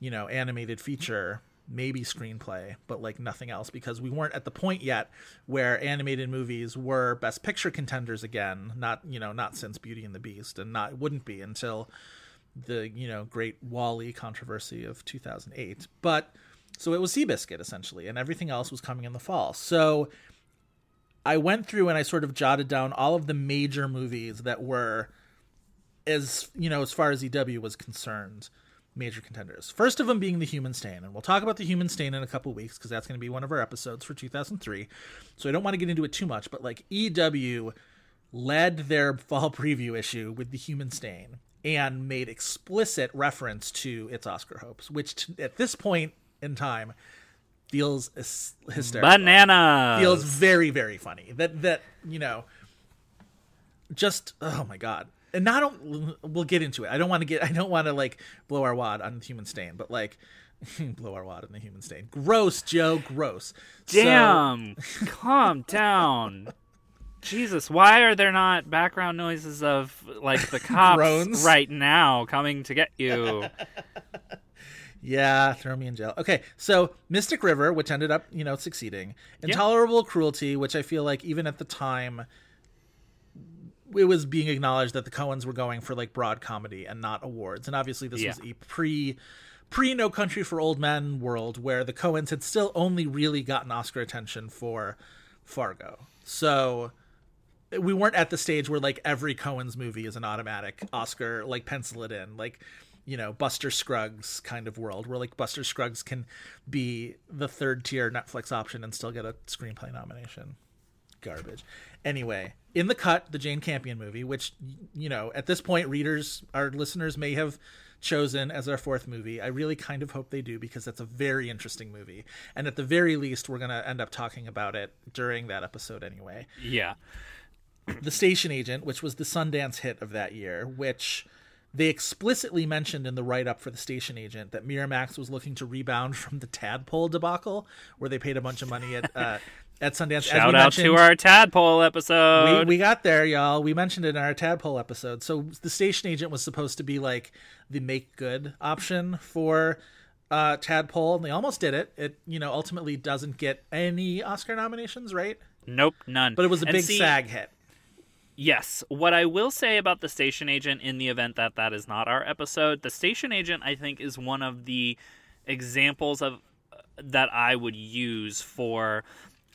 you know animated feature maybe screenplay but like nothing else because we weren't at the point yet where animated movies were best picture contenders again not you know not since beauty and the beast and not wouldn't be until the you know great WALL-E controversy of 2008 but so it was seabiscuit essentially and everything else was coming in the fall. So i went through and i sort of jotted down all of the major movies that were as you know as far as ew was concerned major contenders. First of them being the Human Stain, and we'll talk about the Human Stain in a couple weeks because that's going to be one of our episodes for 2003. So I don't want to get into it too much, but like EW led their fall preview issue with the Human Stain and made explicit reference to its Oscar hopes, which t- at this point in time feels hys- hysterical Banana feels very very funny that that you know just oh my god and not we'll get into it i don't want to get i don't want to like blow our wad on the human stain but like blow our wad on the human stain gross joe gross So- Damn, calm down. Jesus, why are there not background noises of like the cops right now coming to get you? Yeah, throw me in jail. Okay, so Mystic River, which ended up, you know, succeeding. Intolerable Cruelty, which I feel like even at the time it was being acknowledged that the Coens were going for like broad comedy and not awards. And obviously this Yeah. was a pre pre No Country for Old Men world where the Coens had still only really gotten Oscar attention for Fargo. So we weren't at the stage where like every Coens movie is an automatic Oscar, like pencil it in, like you know Buster Scruggs kind of world where like Buster Scruggs can be the third tier Netflix option and still get a screenplay nomination. Garbage. Anyway, in the cut, the Jane Campion movie, which you know at this point readers, our listeners may have chosen as our fourth movie. I really kind of hope they do because that's a very interesting movie, and at the very least, we're gonna end up talking about it during that episode anyway Yeah. the station agent, which was the Sundance hit of that year, which they explicitly mentioned in the write up for the station agent that Miramax was looking to rebound from the Tadpole debacle, where they paid a bunch of money at uh, at Sundance. As Shout we out to our tadpole we, episode. we got there, y'all. We mentioned it in our Tadpole episode. So the station agent was supposed to be like the make good option for uh, Tadpole, and they almost did it. It you know ultimately doesn't get any Oscar nominations, right? nope, none. But it was a And big see, SAG hit. Yes. What I will say about the station agent in the event that that is not our episode, the station agent I think is one of the examples of that I would use for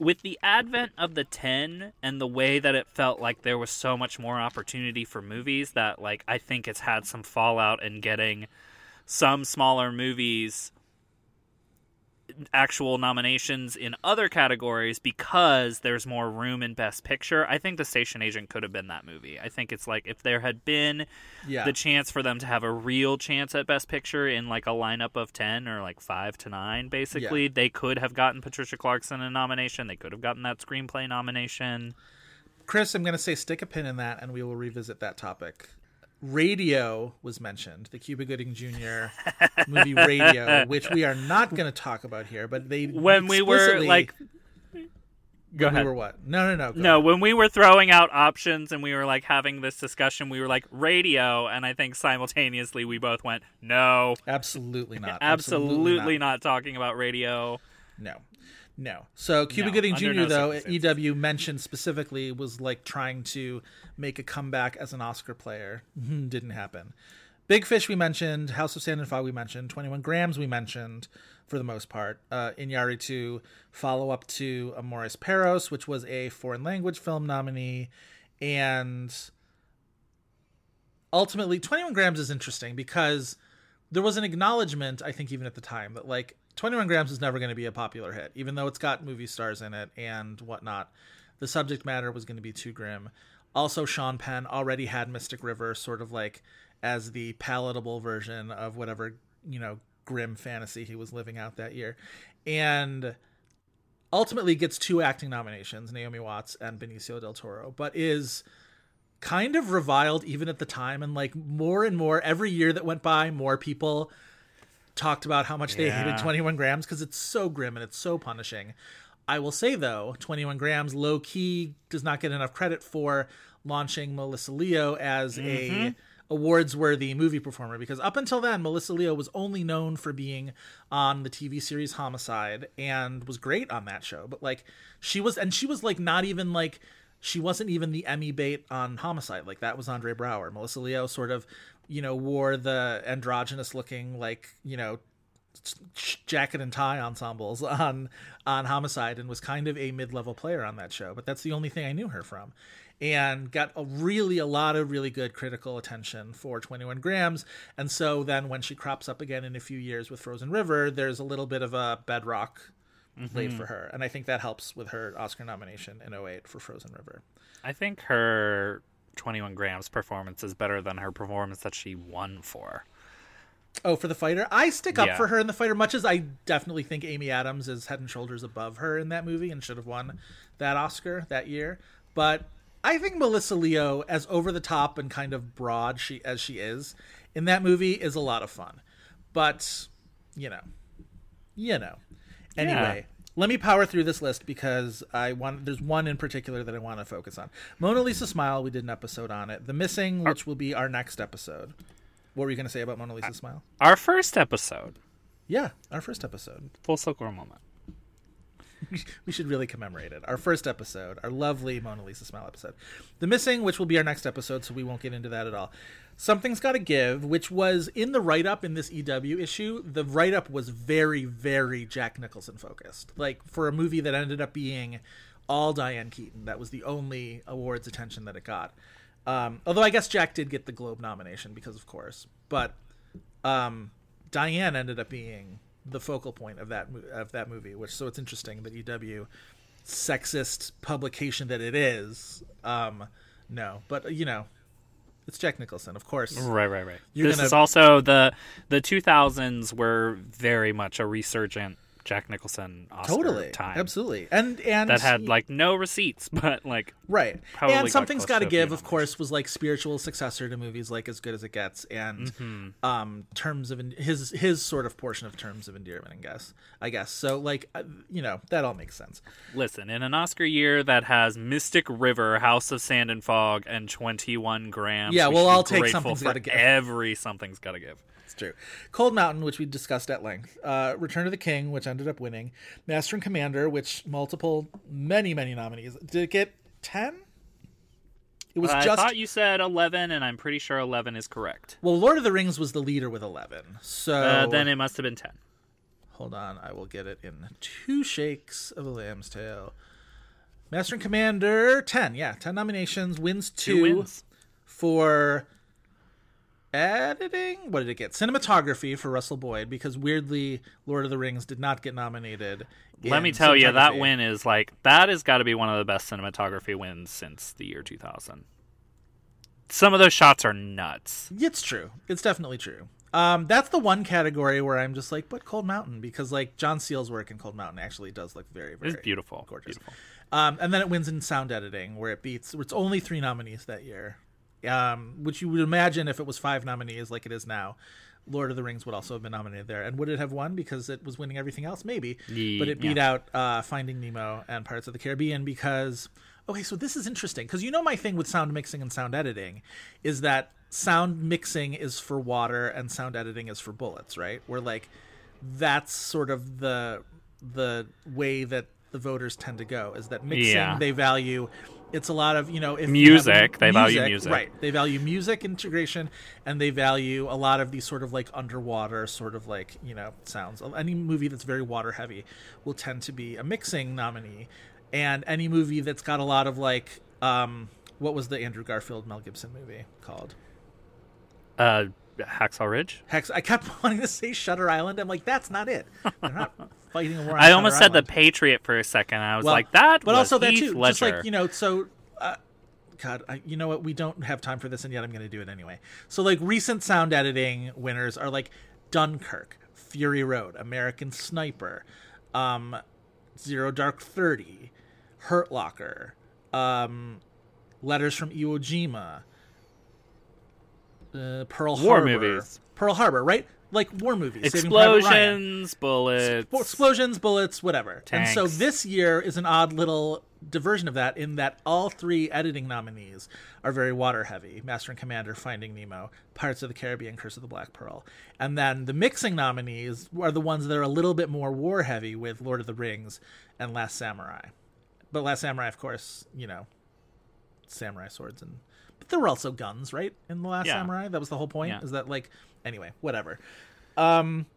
with the advent of the 10 and the way that it felt like there was so much more opportunity for movies that like I think it's had some fallout in getting some smaller movies actual nominations in other categories because there's more room in Best Picture. I think The Station Agent could have been that movie. I think it's like if there had been Yeah. the chance for them to have a real chance at Best Picture in like a lineup of 10 or like 5 to 9 basically, Yeah. they could have gotten Patricia Clarkson a nomination. They could have gotten that screenplay nomination. Chris, I'm going to say stick a pin in that, and we will revisit that topic. Radio was mentioned, the Cuba Gooding Jr. movie Radio, which we are not going to talk about here, but they When we were like Go when ahead. we were what? No, no, no. No, when we were throwing out options and we were like having this discussion, we were like radio, and I think simultaneously we both went, no, Absolutely not. absolutely, not. talking about radio. No. No. So Cuba No, Gooding Jr. no though circumstances. EW mentioned specifically was like trying to make a comeback as an Oscar player. Didn't happen. Big Fish we mentioned, House of Sand and Fog we mentioned, 21 Grams we mentioned for the most part. Uh, Iñárritu follow up to Amores Perros, which was a foreign language film nominee and ultimately 21 grams is interesting because there was an acknowledgement i think even at the time that like 21 grams is never going to be a popular hit even though it's got movie stars in it and whatnot. The subject matter was going to be too grim also sean penn already had mystic river sort of like as the palatable version of whatever you know grim fantasy he was living out that year. And ultimately gets two acting nominations naomi watts and benicio del toro but is kind of reviled even at the time. And like more and more every year that went by more people talked about how much they hated 21 grams because it's so grim and it's so punishing i will say though 21 grams low key does not get enough credit for launching melissa leo as a mm-hmm. awards worthy movie performer because up until then melissa leo was only known for being on the tv series homicide and was great on that show but like she was and she was like not even like she wasn't even the Emmy bait on Homicide. Like that was Andre Braugher. Melissa Leo sort of, you know, wore the androgynous looking like, you know, jacket and tie ensembles on on Homicide and was kind of a mid-level player on that show. But that's the only thing I knew her from. And got a really a lot of really good critical attention for 21 grams. And so then when she crops up again in a few years with Frozen River, there's a little bit of a bedrock laid mm-hmm. for her. And I think that helps with her Oscar nomination in 08 for Frozen River. I think her 21 grams performance is better than her performance that she won for. Oh, for the fighter, I stick up Yeah. for her in the fighter. Much as I definitely think Amy Adams is head and shoulders above her in that movie and should have won that Oscar that year. But I think Melissa Leo, as over the top and kind of broad she as she is in that movie, is a lot of fun. But you know, you know. Anyway, let me power through this list because I want. There's one in particular that I want to focus on. Mona Lisa Smile. We did an episode on it. The Missing, which will be our next episode. What were you going to say about Mona Lisa uh, Smile? Our first episode, Yeah, our first episode. full circle moment. We should really commemorate it. Our first episode, our lovely Mona Lisa Smile episode. The Missing, which will be our next episode, so we won't get into that at all. Something's Gotta Give, which was in the write up in this EW issue. The write up was very, very Jack Nicholson focused. Like, for a movie that ended up being all Diane Keaton, that was the only awards attention that it got. Um, although I guess Jack did get the Globe nomination because, of course. But um, Diane ended up being the focal point of that of that movie, which so it's interesting that EW, sexist publication that it is, um, no, but you know, it's Jack Nicholson, of course. Right, right, right. You're this gonna- is also the the 2000s were very much a resurgent Jack Nicholson Oscar Totally, time. absolutely, and and That had like no receipts, but like right. and something's got to to give, of course, was like spiritual successor to movies like As Good as It Gets, and Mm-hmm. um, terms of his his sort of portion of terms of endearment, I guess. I guess so. Like, uh, you know, that all makes sense. listen, in an Oscar year that has Mystic River, House of Sand and Fog, and 21 grams. Yeah, we well, I'll take Something's for Gotta Give. Every something's gotta give. It's true. Cold Mountain, which we discussed at length. Uh, Return of the King, which ended up winning. Master and Commander, which multiple, many, many nominees. Did it get 10? It was I just. thought you said 11, and I'm pretty sure 11 is correct. Well, Lord of the Rings was the leader with 11. So. Uh, then it must have been 10. Hold on, I will get it in two shakes of a lamb's tail. Master and Commander, 10. Yeah, 10 nominations, wins two, Two wins. for editing. What did it get? Cinematography for Russell Boyd because weirdly, Lord of the Rings did not get nominated. Let me tell you, that win is like that has got to be one of the best cinematography wins since the year 2000. Some of those shots are nuts. It's true. It's definitely true. Um, that's the one category where I'm just like, but Cold Mountain because like John Seale's work in Cold Mountain actually does look very, very It's beautiful, gorgeous. beautiful. Um, and then it wins in sound editing where it beats. It's only three nominees that year, um, which you would imagine if it was five nominees like it is now. Lord of the Rings would also have been nominated there, and would it have won because it was winning everything else? Maybe, Ye- but it beat yeah. out uh, Finding Nemo and Pirates of the Caribbean because okay, so this is interesting because you know my thing with sound mixing and sound editing is that sound mixing is for water and sound editing is for bullets, right? Where like that's sort of the the way that the voters tend to go is that mixing Yeah. they value it's a lot of you know if you have Music, they value music. right. They value music integration and they value a lot of these sort of like underwater sort of like you know sounds. Any movie that's very water heavy will tend to be a mixing nominee and any movie that's got a lot of like um what was the andrew garfield mel gibson movie called? Uh, Hacksaw Ridge. Hex, I kept wanting to say Shutter Island. I'm like, that's not it. They're not fighting a war. On I almost Shutter said the Patriot for a second. I was Well, like, that. but was also that Heath too. Ledger. Just like you know, so uh, God, I, you know what? We don't have time for this, and yet I'm going to do it anyway. So like recent sound editing winners are like Dunkirk, Fury Road, American Sniper, um, Zero Dark Thirty, Hurt Locker, um, Letters from Iwo Jima, uh, Pearl War Harbor, movies. Pearl Harbor, right? Like war movies, Saving Private Ryan. explosions, bullets. Well, explosions, bullets, whatever. And so this year is an odd little diversion of that in that all three editing nominees are very water heavy Master and Commander, Finding Nemo, Pirates of the Caribbean, Curse of the Black Pearl. And then the mixing nominees are the ones that are a little bit more war heavy with Lord of the Rings and Last Samurai. But Last Samurai, of course, you know, samurai swords and. There were also guns, right? In the Last Yeah. Samurai, that was the whole point. Yeah. Is that like anyway, whatever. Um,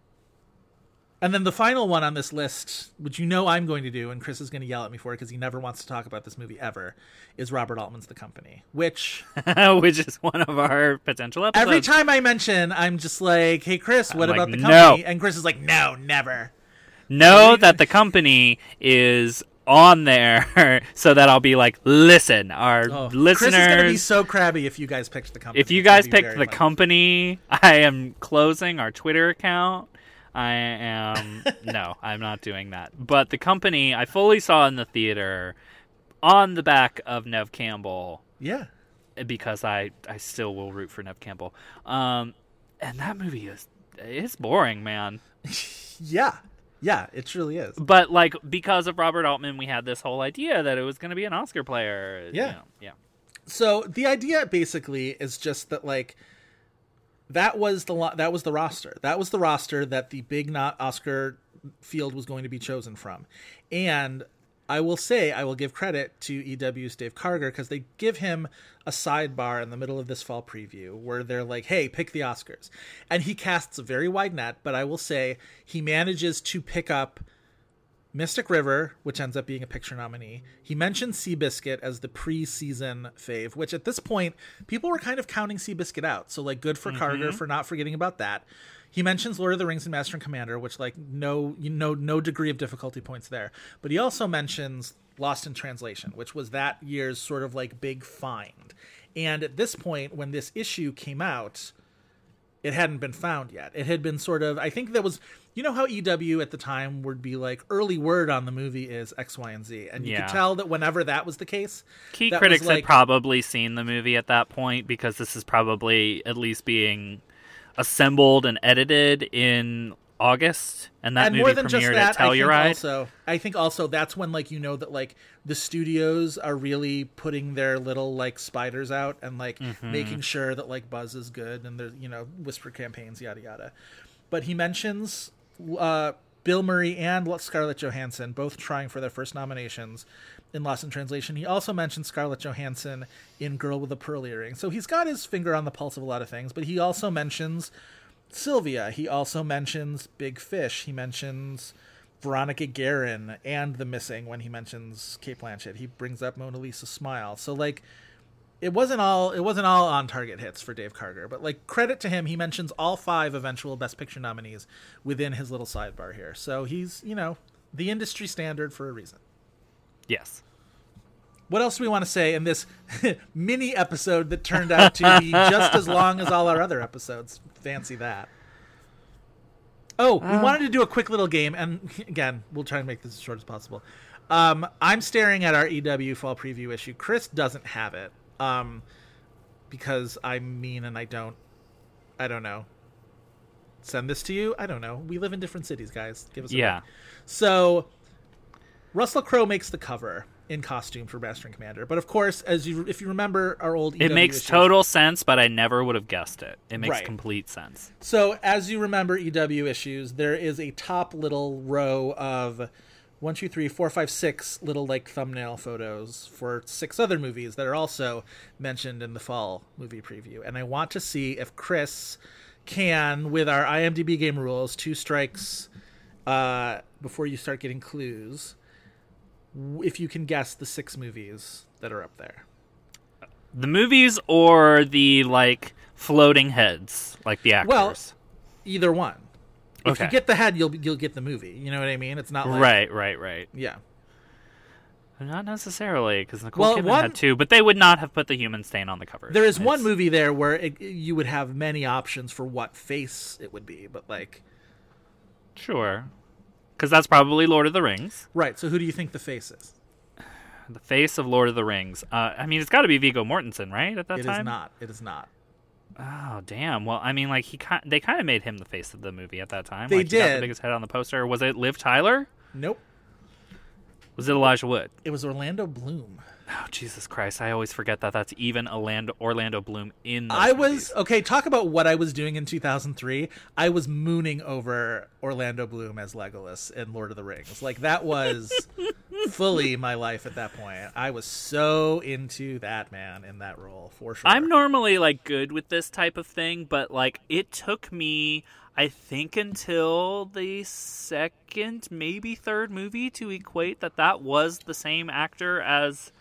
and then the final one on this list, which you know I'm going to do, and Chris is going to yell at me for it because he never wants to talk about this movie ever, is Robert Altman's The Company. Which which is one of our potential episodes. every time I mention, I'm just like, "Hey, Chris, what I'm about like, The "No." Company?" And Chris is like, "No, never." know that the company is on there so that I'll be like, listen, our Oh, listeners. Chris is going to be so crabby if you guys picked The Company. if you guys picked the funny. company, I am closing our Twitter account. I am no, I'm not doing that. But the company I fully saw in the theater on the back of Neve Campbell yeah, because I I still will root for Neve Campbell. Um, and that movie is it's boring, man. yeah, yeah, it truly is. But like because of Robert Altman, we had this whole idea that it was going to be an Oscar player. you Yeah. know, yeah. So the idea basically is just that like that was the lo- that was the roster. That was the roster that the big not Oscar field was going to be chosen from. And I will say I will give credit to EW's Dave Karger because they give him a sidebar in the middle of this fall preview where they're like, "Hey, pick the Oscars," and he casts a very wide net. But I will say he manages to pick up Mystic River, which ends up being a picture nominee. He mentioned Seabiscuit as the preseason fave, which at this point people were kind of counting Seabiscuit out. So like good for Karger mm-hmm. for not forgetting about that. He mentions Lord of the Rings and Master and Commander, which like no you know no degree of difficulty points there. But he also mentions Lost in Translation, which was that year's sort of like big find. And at this point when this issue came out, it hadn't been found yet. It had been sort of I think that was you know how EW at the time would be like early word on the movie is X, Y, and Z. And you Yeah. could tell that whenever that was the case, Key critics like- had probably seen the movie at that point because this is probably at least being assembled and edited in August, and that and movie more than just premiered that, at I think also I think also that's when like you know that like the studios are really putting their little like spiders out and like Mm-hmm. making sure that like buzz is good and there's you know whisper campaigns yada yada. But he mentions uh, Bill Murray and Scarlett Johansson both trying for their first nominations in Lost in Translation. He also mentioned Scarlett Johansson in Girl with a Pearl Earring. So he's got his finger on the pulse of a lot of things, but he also mentions Sylvia. He also mentions Big Fish. He mentions Veronica Guerin and The Missing when he mentions Cate Blanchett. He brings up Mona Lisa Smile. So like it wasn't all it wasn't all on target hits for Dave Karger, but like credit to him, he mentions all five eventual Best Picture nominees within his little sidebar here. So he's you know the industry standard for a reason. Yes. What else do we want to say in this mini episode that turned out to be just as long as all our other episodes? Fancy that. Oh, we wanted to do a quick little game, and again, we'll try and make this as short as possible. Um, I'm staring at our EW fall preview issue. Chris doesn't have it um, because I'm mean and I don't. I don't know. Send this to you. I don't know. We live in different cities, guys. Give us a Yeah. break. So Russell Crowe makes the cover in costume for Master and Commander, but of course, as you if you remember our old It EW makes issues- total sense, but I never would have guessed it. It makes Right. complete sense. So, as you remember EW issues, there is a top little row of one, two, three, four, five, six little like thumbnail photos for six other movies that are also mentioned in the fall movie preview. And I want to see if Chris can, with our IMDb game rules, two strikes uh, before you start getting clues, if you can guess the six movies that are up there. The movies or the like floating heads, like the actors. Well, either one. If you get the head, you'll you'll get the movie. You know what I mean? It's not like right, right, right. Yeah. Not necessarily, because Nicole Well, Kidman one- had two, but they would not have put the human stain on the cover. There is one movie there where it, you would have many options for what face it would be, but like, Sure. Because that's probably Lord of the Rings. right. So who do you think the face is? The face of Lord of the Rings. Uh, I mean, it's got to be Viggo Mortensen, right? At that It is time. not. It is not. Oh damn! Well, I mean, like he, they kind of made him the face of the movie at that time. They like, he got did. the biggest head on the poster. Was it Liv Tyler? Nope. Was it Elijah Wood? It was Orlando Bloom. Oh Jesus Christ! I always forget that that's even Orlando Orlando Bloom in. I was okay. Talk about what I was doing in 2003. I was mooning over Orlando Bloom as Legolas in Lord of the Rings. Like that was fully my life at that point. I was so into that man in that role for sure. I'm normally like good with this type of thing, but like it took me, I think, until the second, maybe third movie to equate that that was the same actor as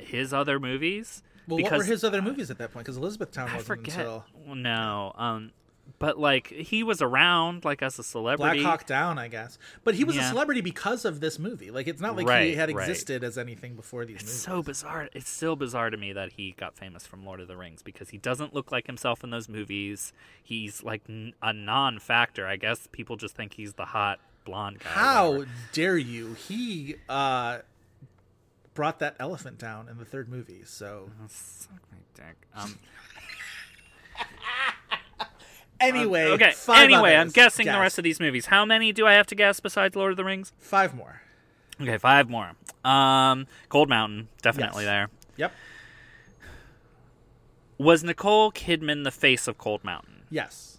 his other movies. well, what were his other movies at that point? Because Elizabethtown I wasn't forget. until No, um, but like he was around like as a celebrity. Black Hawk Down, I guess. But he was a celebrity because of this movie. Like it's not like he Right, had right. existed as anything before these movies. It's so bizarre. It's still bizarre to me that he got famous from Lord of the Rings because he doesn't look like himself in those movies. He's like n- a non-factor. I guess people just think he's the hot blonde guy. How dare you? He uh brought that elephant down in the third movie. So Suck my dick. Um, anyway, okay. five Anyway, I'm others. guessing the rest of these movies. How many do I have to guess besides Lord of the Rings? five more. Okay, five more. Um, Cold Mountain, definitely Yes. there. Yep. Was Nicole Kidman the face of Cold Mountain? Yes.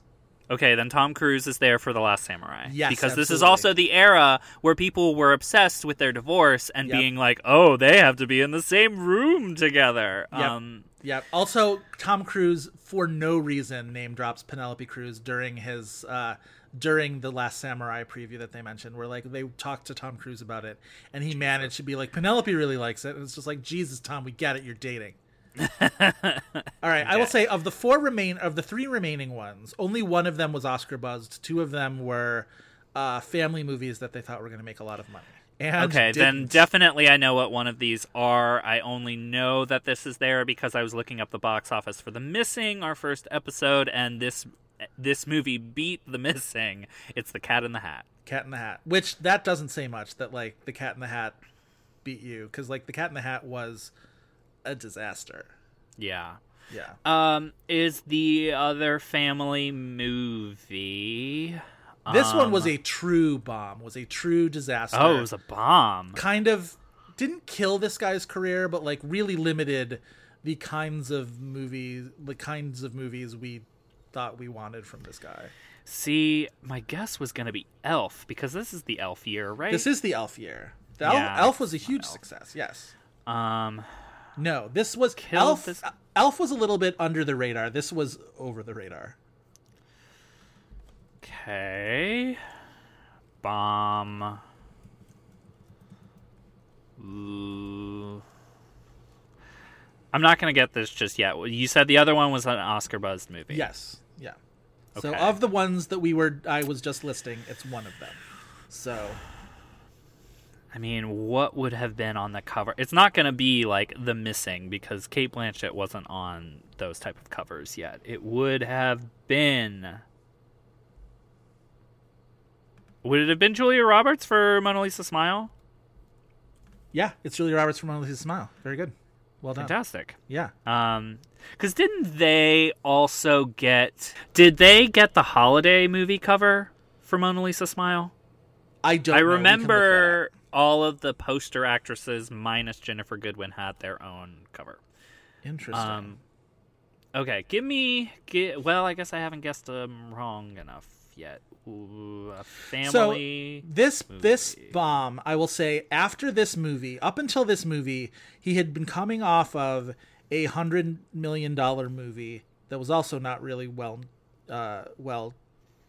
Okay, then Tom Cruise is there for The Last Samurai. Yes, Because this is also the era where people were obsessed with their divorce and Yep. being like, oh, they have to be in the same room together. Yep. Um, Yep. Also, Tom Cruise, for no reason, name drops Penelope Cruz during his uh, during the Last Samurai preview that they mentioned, where like they talked to Tom Cruise about it, and he managed to be like, Penelope really likes it, and it's just like, Jesus, Tom, we get it, you're dating. All right, I will say of the four remain of the three remaining ones, only one of them was Oscar buzzed. Two of them were uh, family movies that they thought were going to make a lot of money. And okay, then didn't. definitely I know what one of these are. I only know that this is there because I was looking up the box office for The Missing, our first episode, and this this movie beat The Missing. It's The Cat in the Hat. Cat in the Hat, which that doesn't say much that like the Cat in the Hat beat you because like the Cat in the Hat was a disaster. Yeah. Yeah, Um, is the other family movie? this one was Um, a true bomb, was a true disaster. Oh, it was a bomb. kind of didn't kill this guy's career, but like really limited the kinds of movies, the kinds of movies we thought we wanted from this guy. See, my guess was gonna be Elf because this is the Elf year, right? This is the Elf year. The Elf, Yeah, Elf was a huge Elf. success. Yes. um. No, this was Killed Elf. this- Elf was a little bit under the radar. This was over the radar. Okay. Bomb. I'm not going to get this just yet. You said the other one was an Oscar buzzed movie. Yes. Yeah. So of the ones that we were I was just listing, it's one of them. So I mean, what would have been on the cover? It's not going to be like The Missing because Cate Blanchett wasn't on those type of covers yet. It would have been. Would it have been Julia Roberts for Mona Lisa Smile? yeah, it's Julia Roberts for Mona Lisa Smile. Very good. Well done. Fantastic. Yeah. Um, because didn't they also get? Did they get the holiday movie cover for Mona Lisa Smile? I don't I know. We can look that remember. All of the poster actresses minus Ginnifer Goodwin had their own cover. Interesting. Um, okay, give me. Gi- well, I guess I haven't guessed them wrong enough yet. Ooh, a family. this this movie. bomb, I will say, after this movie, up until this movie, he had been coming off of a hundred million dollar movie that was also not really well uh, well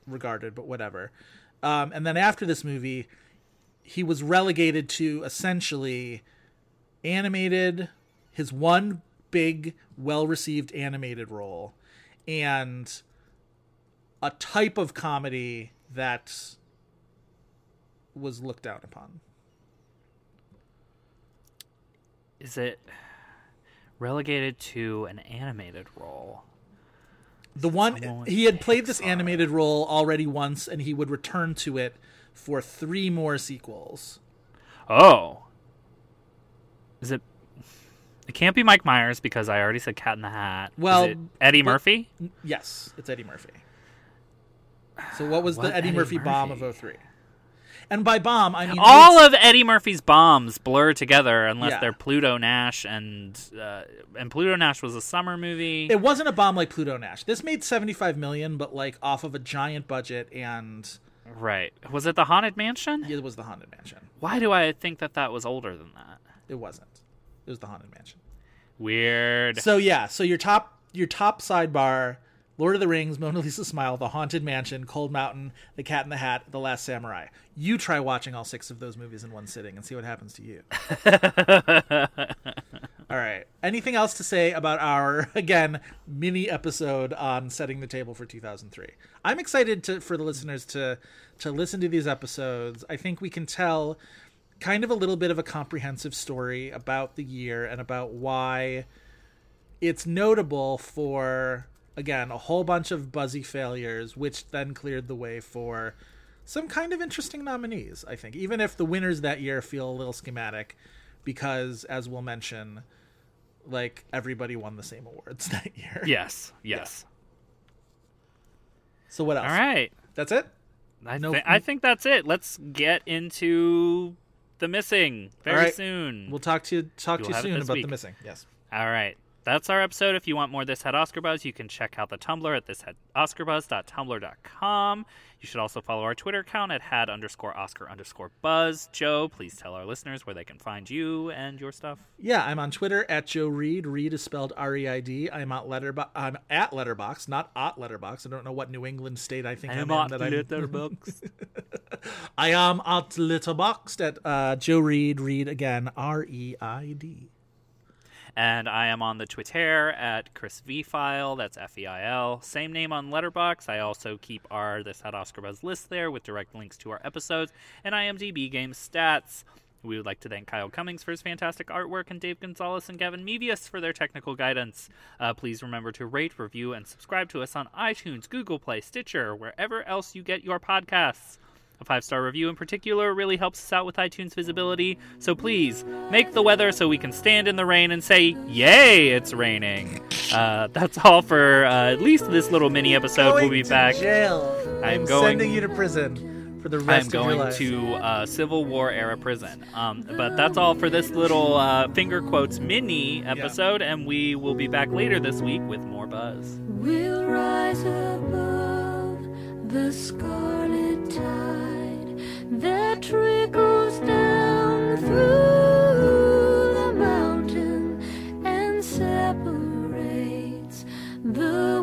regarded, but whatever. Um, and then after this movie, he was relegated to essentially animated, his one big, well received animated role, and a type of comedy that was looked down upon. Is it relegated to an animated role? The one Someone he had played this animated role already once, and he would return to it for three more sequels. Oh. Is it? It can't be Mike Myers because I already said Cat in the Hat. Well, Eddie but- Murphy. Yes, it's Eddie Murphy. So what was What the Eddie, Eddie Murphy, bomb of 03? And by bomb, I mean All of Eddie Murphy's bombs blur together unless Yeah. they're Pluto Nash and uh, and Pluto Nash was a summer movie. it wasn't a bomb like Pluto Nash. This made 75 million but like off of a giant budget and right. Was it the Haunted Mansion? it was the Haunted Mansion. Why do I think that that was older than that? It wasn't. It was the Haunted Mansion. Weird. So yeah, so your top your top sidebar: Lord of the Rings, Mona Lisa Smile, The Haunted Mansion, Cold Mountain, The Cat in the Hat, The Last Samurai. You try watching all six of those movies in one sitting and see what happens to you. all right. Anything else to say about our again mini episode on setting the table for 2003? I'm excited to for the listeners to to listen to these episodes. I think we can tell kind of a little bit of a comprehensive story about the year and about why it's notable for again a whole bunch of buzzy failures which then cleared the way for some kind of interesting nominees i think even if the winners that year feel a little schematic because as we'll mention like everybody won the same awards that year yes. Yes. so what else All right. that's it I, know. thi- I think that's it. Let's get into the missing very right. soon. we'll talk to you talk You'll to you soon about week. the missing yes All right. That's our episode. If you want more This Had Oscar Buzz, you can check out the Tumblr at thishadoscarbuzz.tumblr.com. You should also follow our Twitter account at had underscore Oscar underscore Buzz. Joe, please tell our listeners where they can find you and your stuff. Yeah, I'm on Twitter at Joe Reid. Reid is spelled R-E-I-D. I'm at Letterbox. I'm at Letterbox, not at Letterbox. I don't know what New England state I think I'm, in. That I'm, I am at Letterboxd at uh, Joe Reid. Reid again, R-E-I-D. And I am on the Twitter at Chris V Feil. That's F E I L. Same name on Letterbox. I also keep our This Had Oscar Buzz list there with direct links to our episodes and IMDb game stats. We would like to thank Kyle Cummings for his fantastic artwork and Dave Gonzalez and Gavin Mevius for their technical guidance. Uh, please remember to rate, review, and subscribe to us on iTunes, Google Play, Stitcher, wherever else you get your podcasts. A five star review in particular really helps us out with iTunes visibility, so please make the weather so we can stand in the rain and say, Yay, it's raining. Uh, that's all for uh, at least this little mini episode. we'll be to back. jail. I'm I'm going- sending you to prison for the I'm rest of your going life. to uh, Civil War era prison. Um, but that's all for this little uh, finger quotes mini episode, and we will be back later this week with more buzz. We'll rise above the scarlet tide that trickles down through the mountain and separates the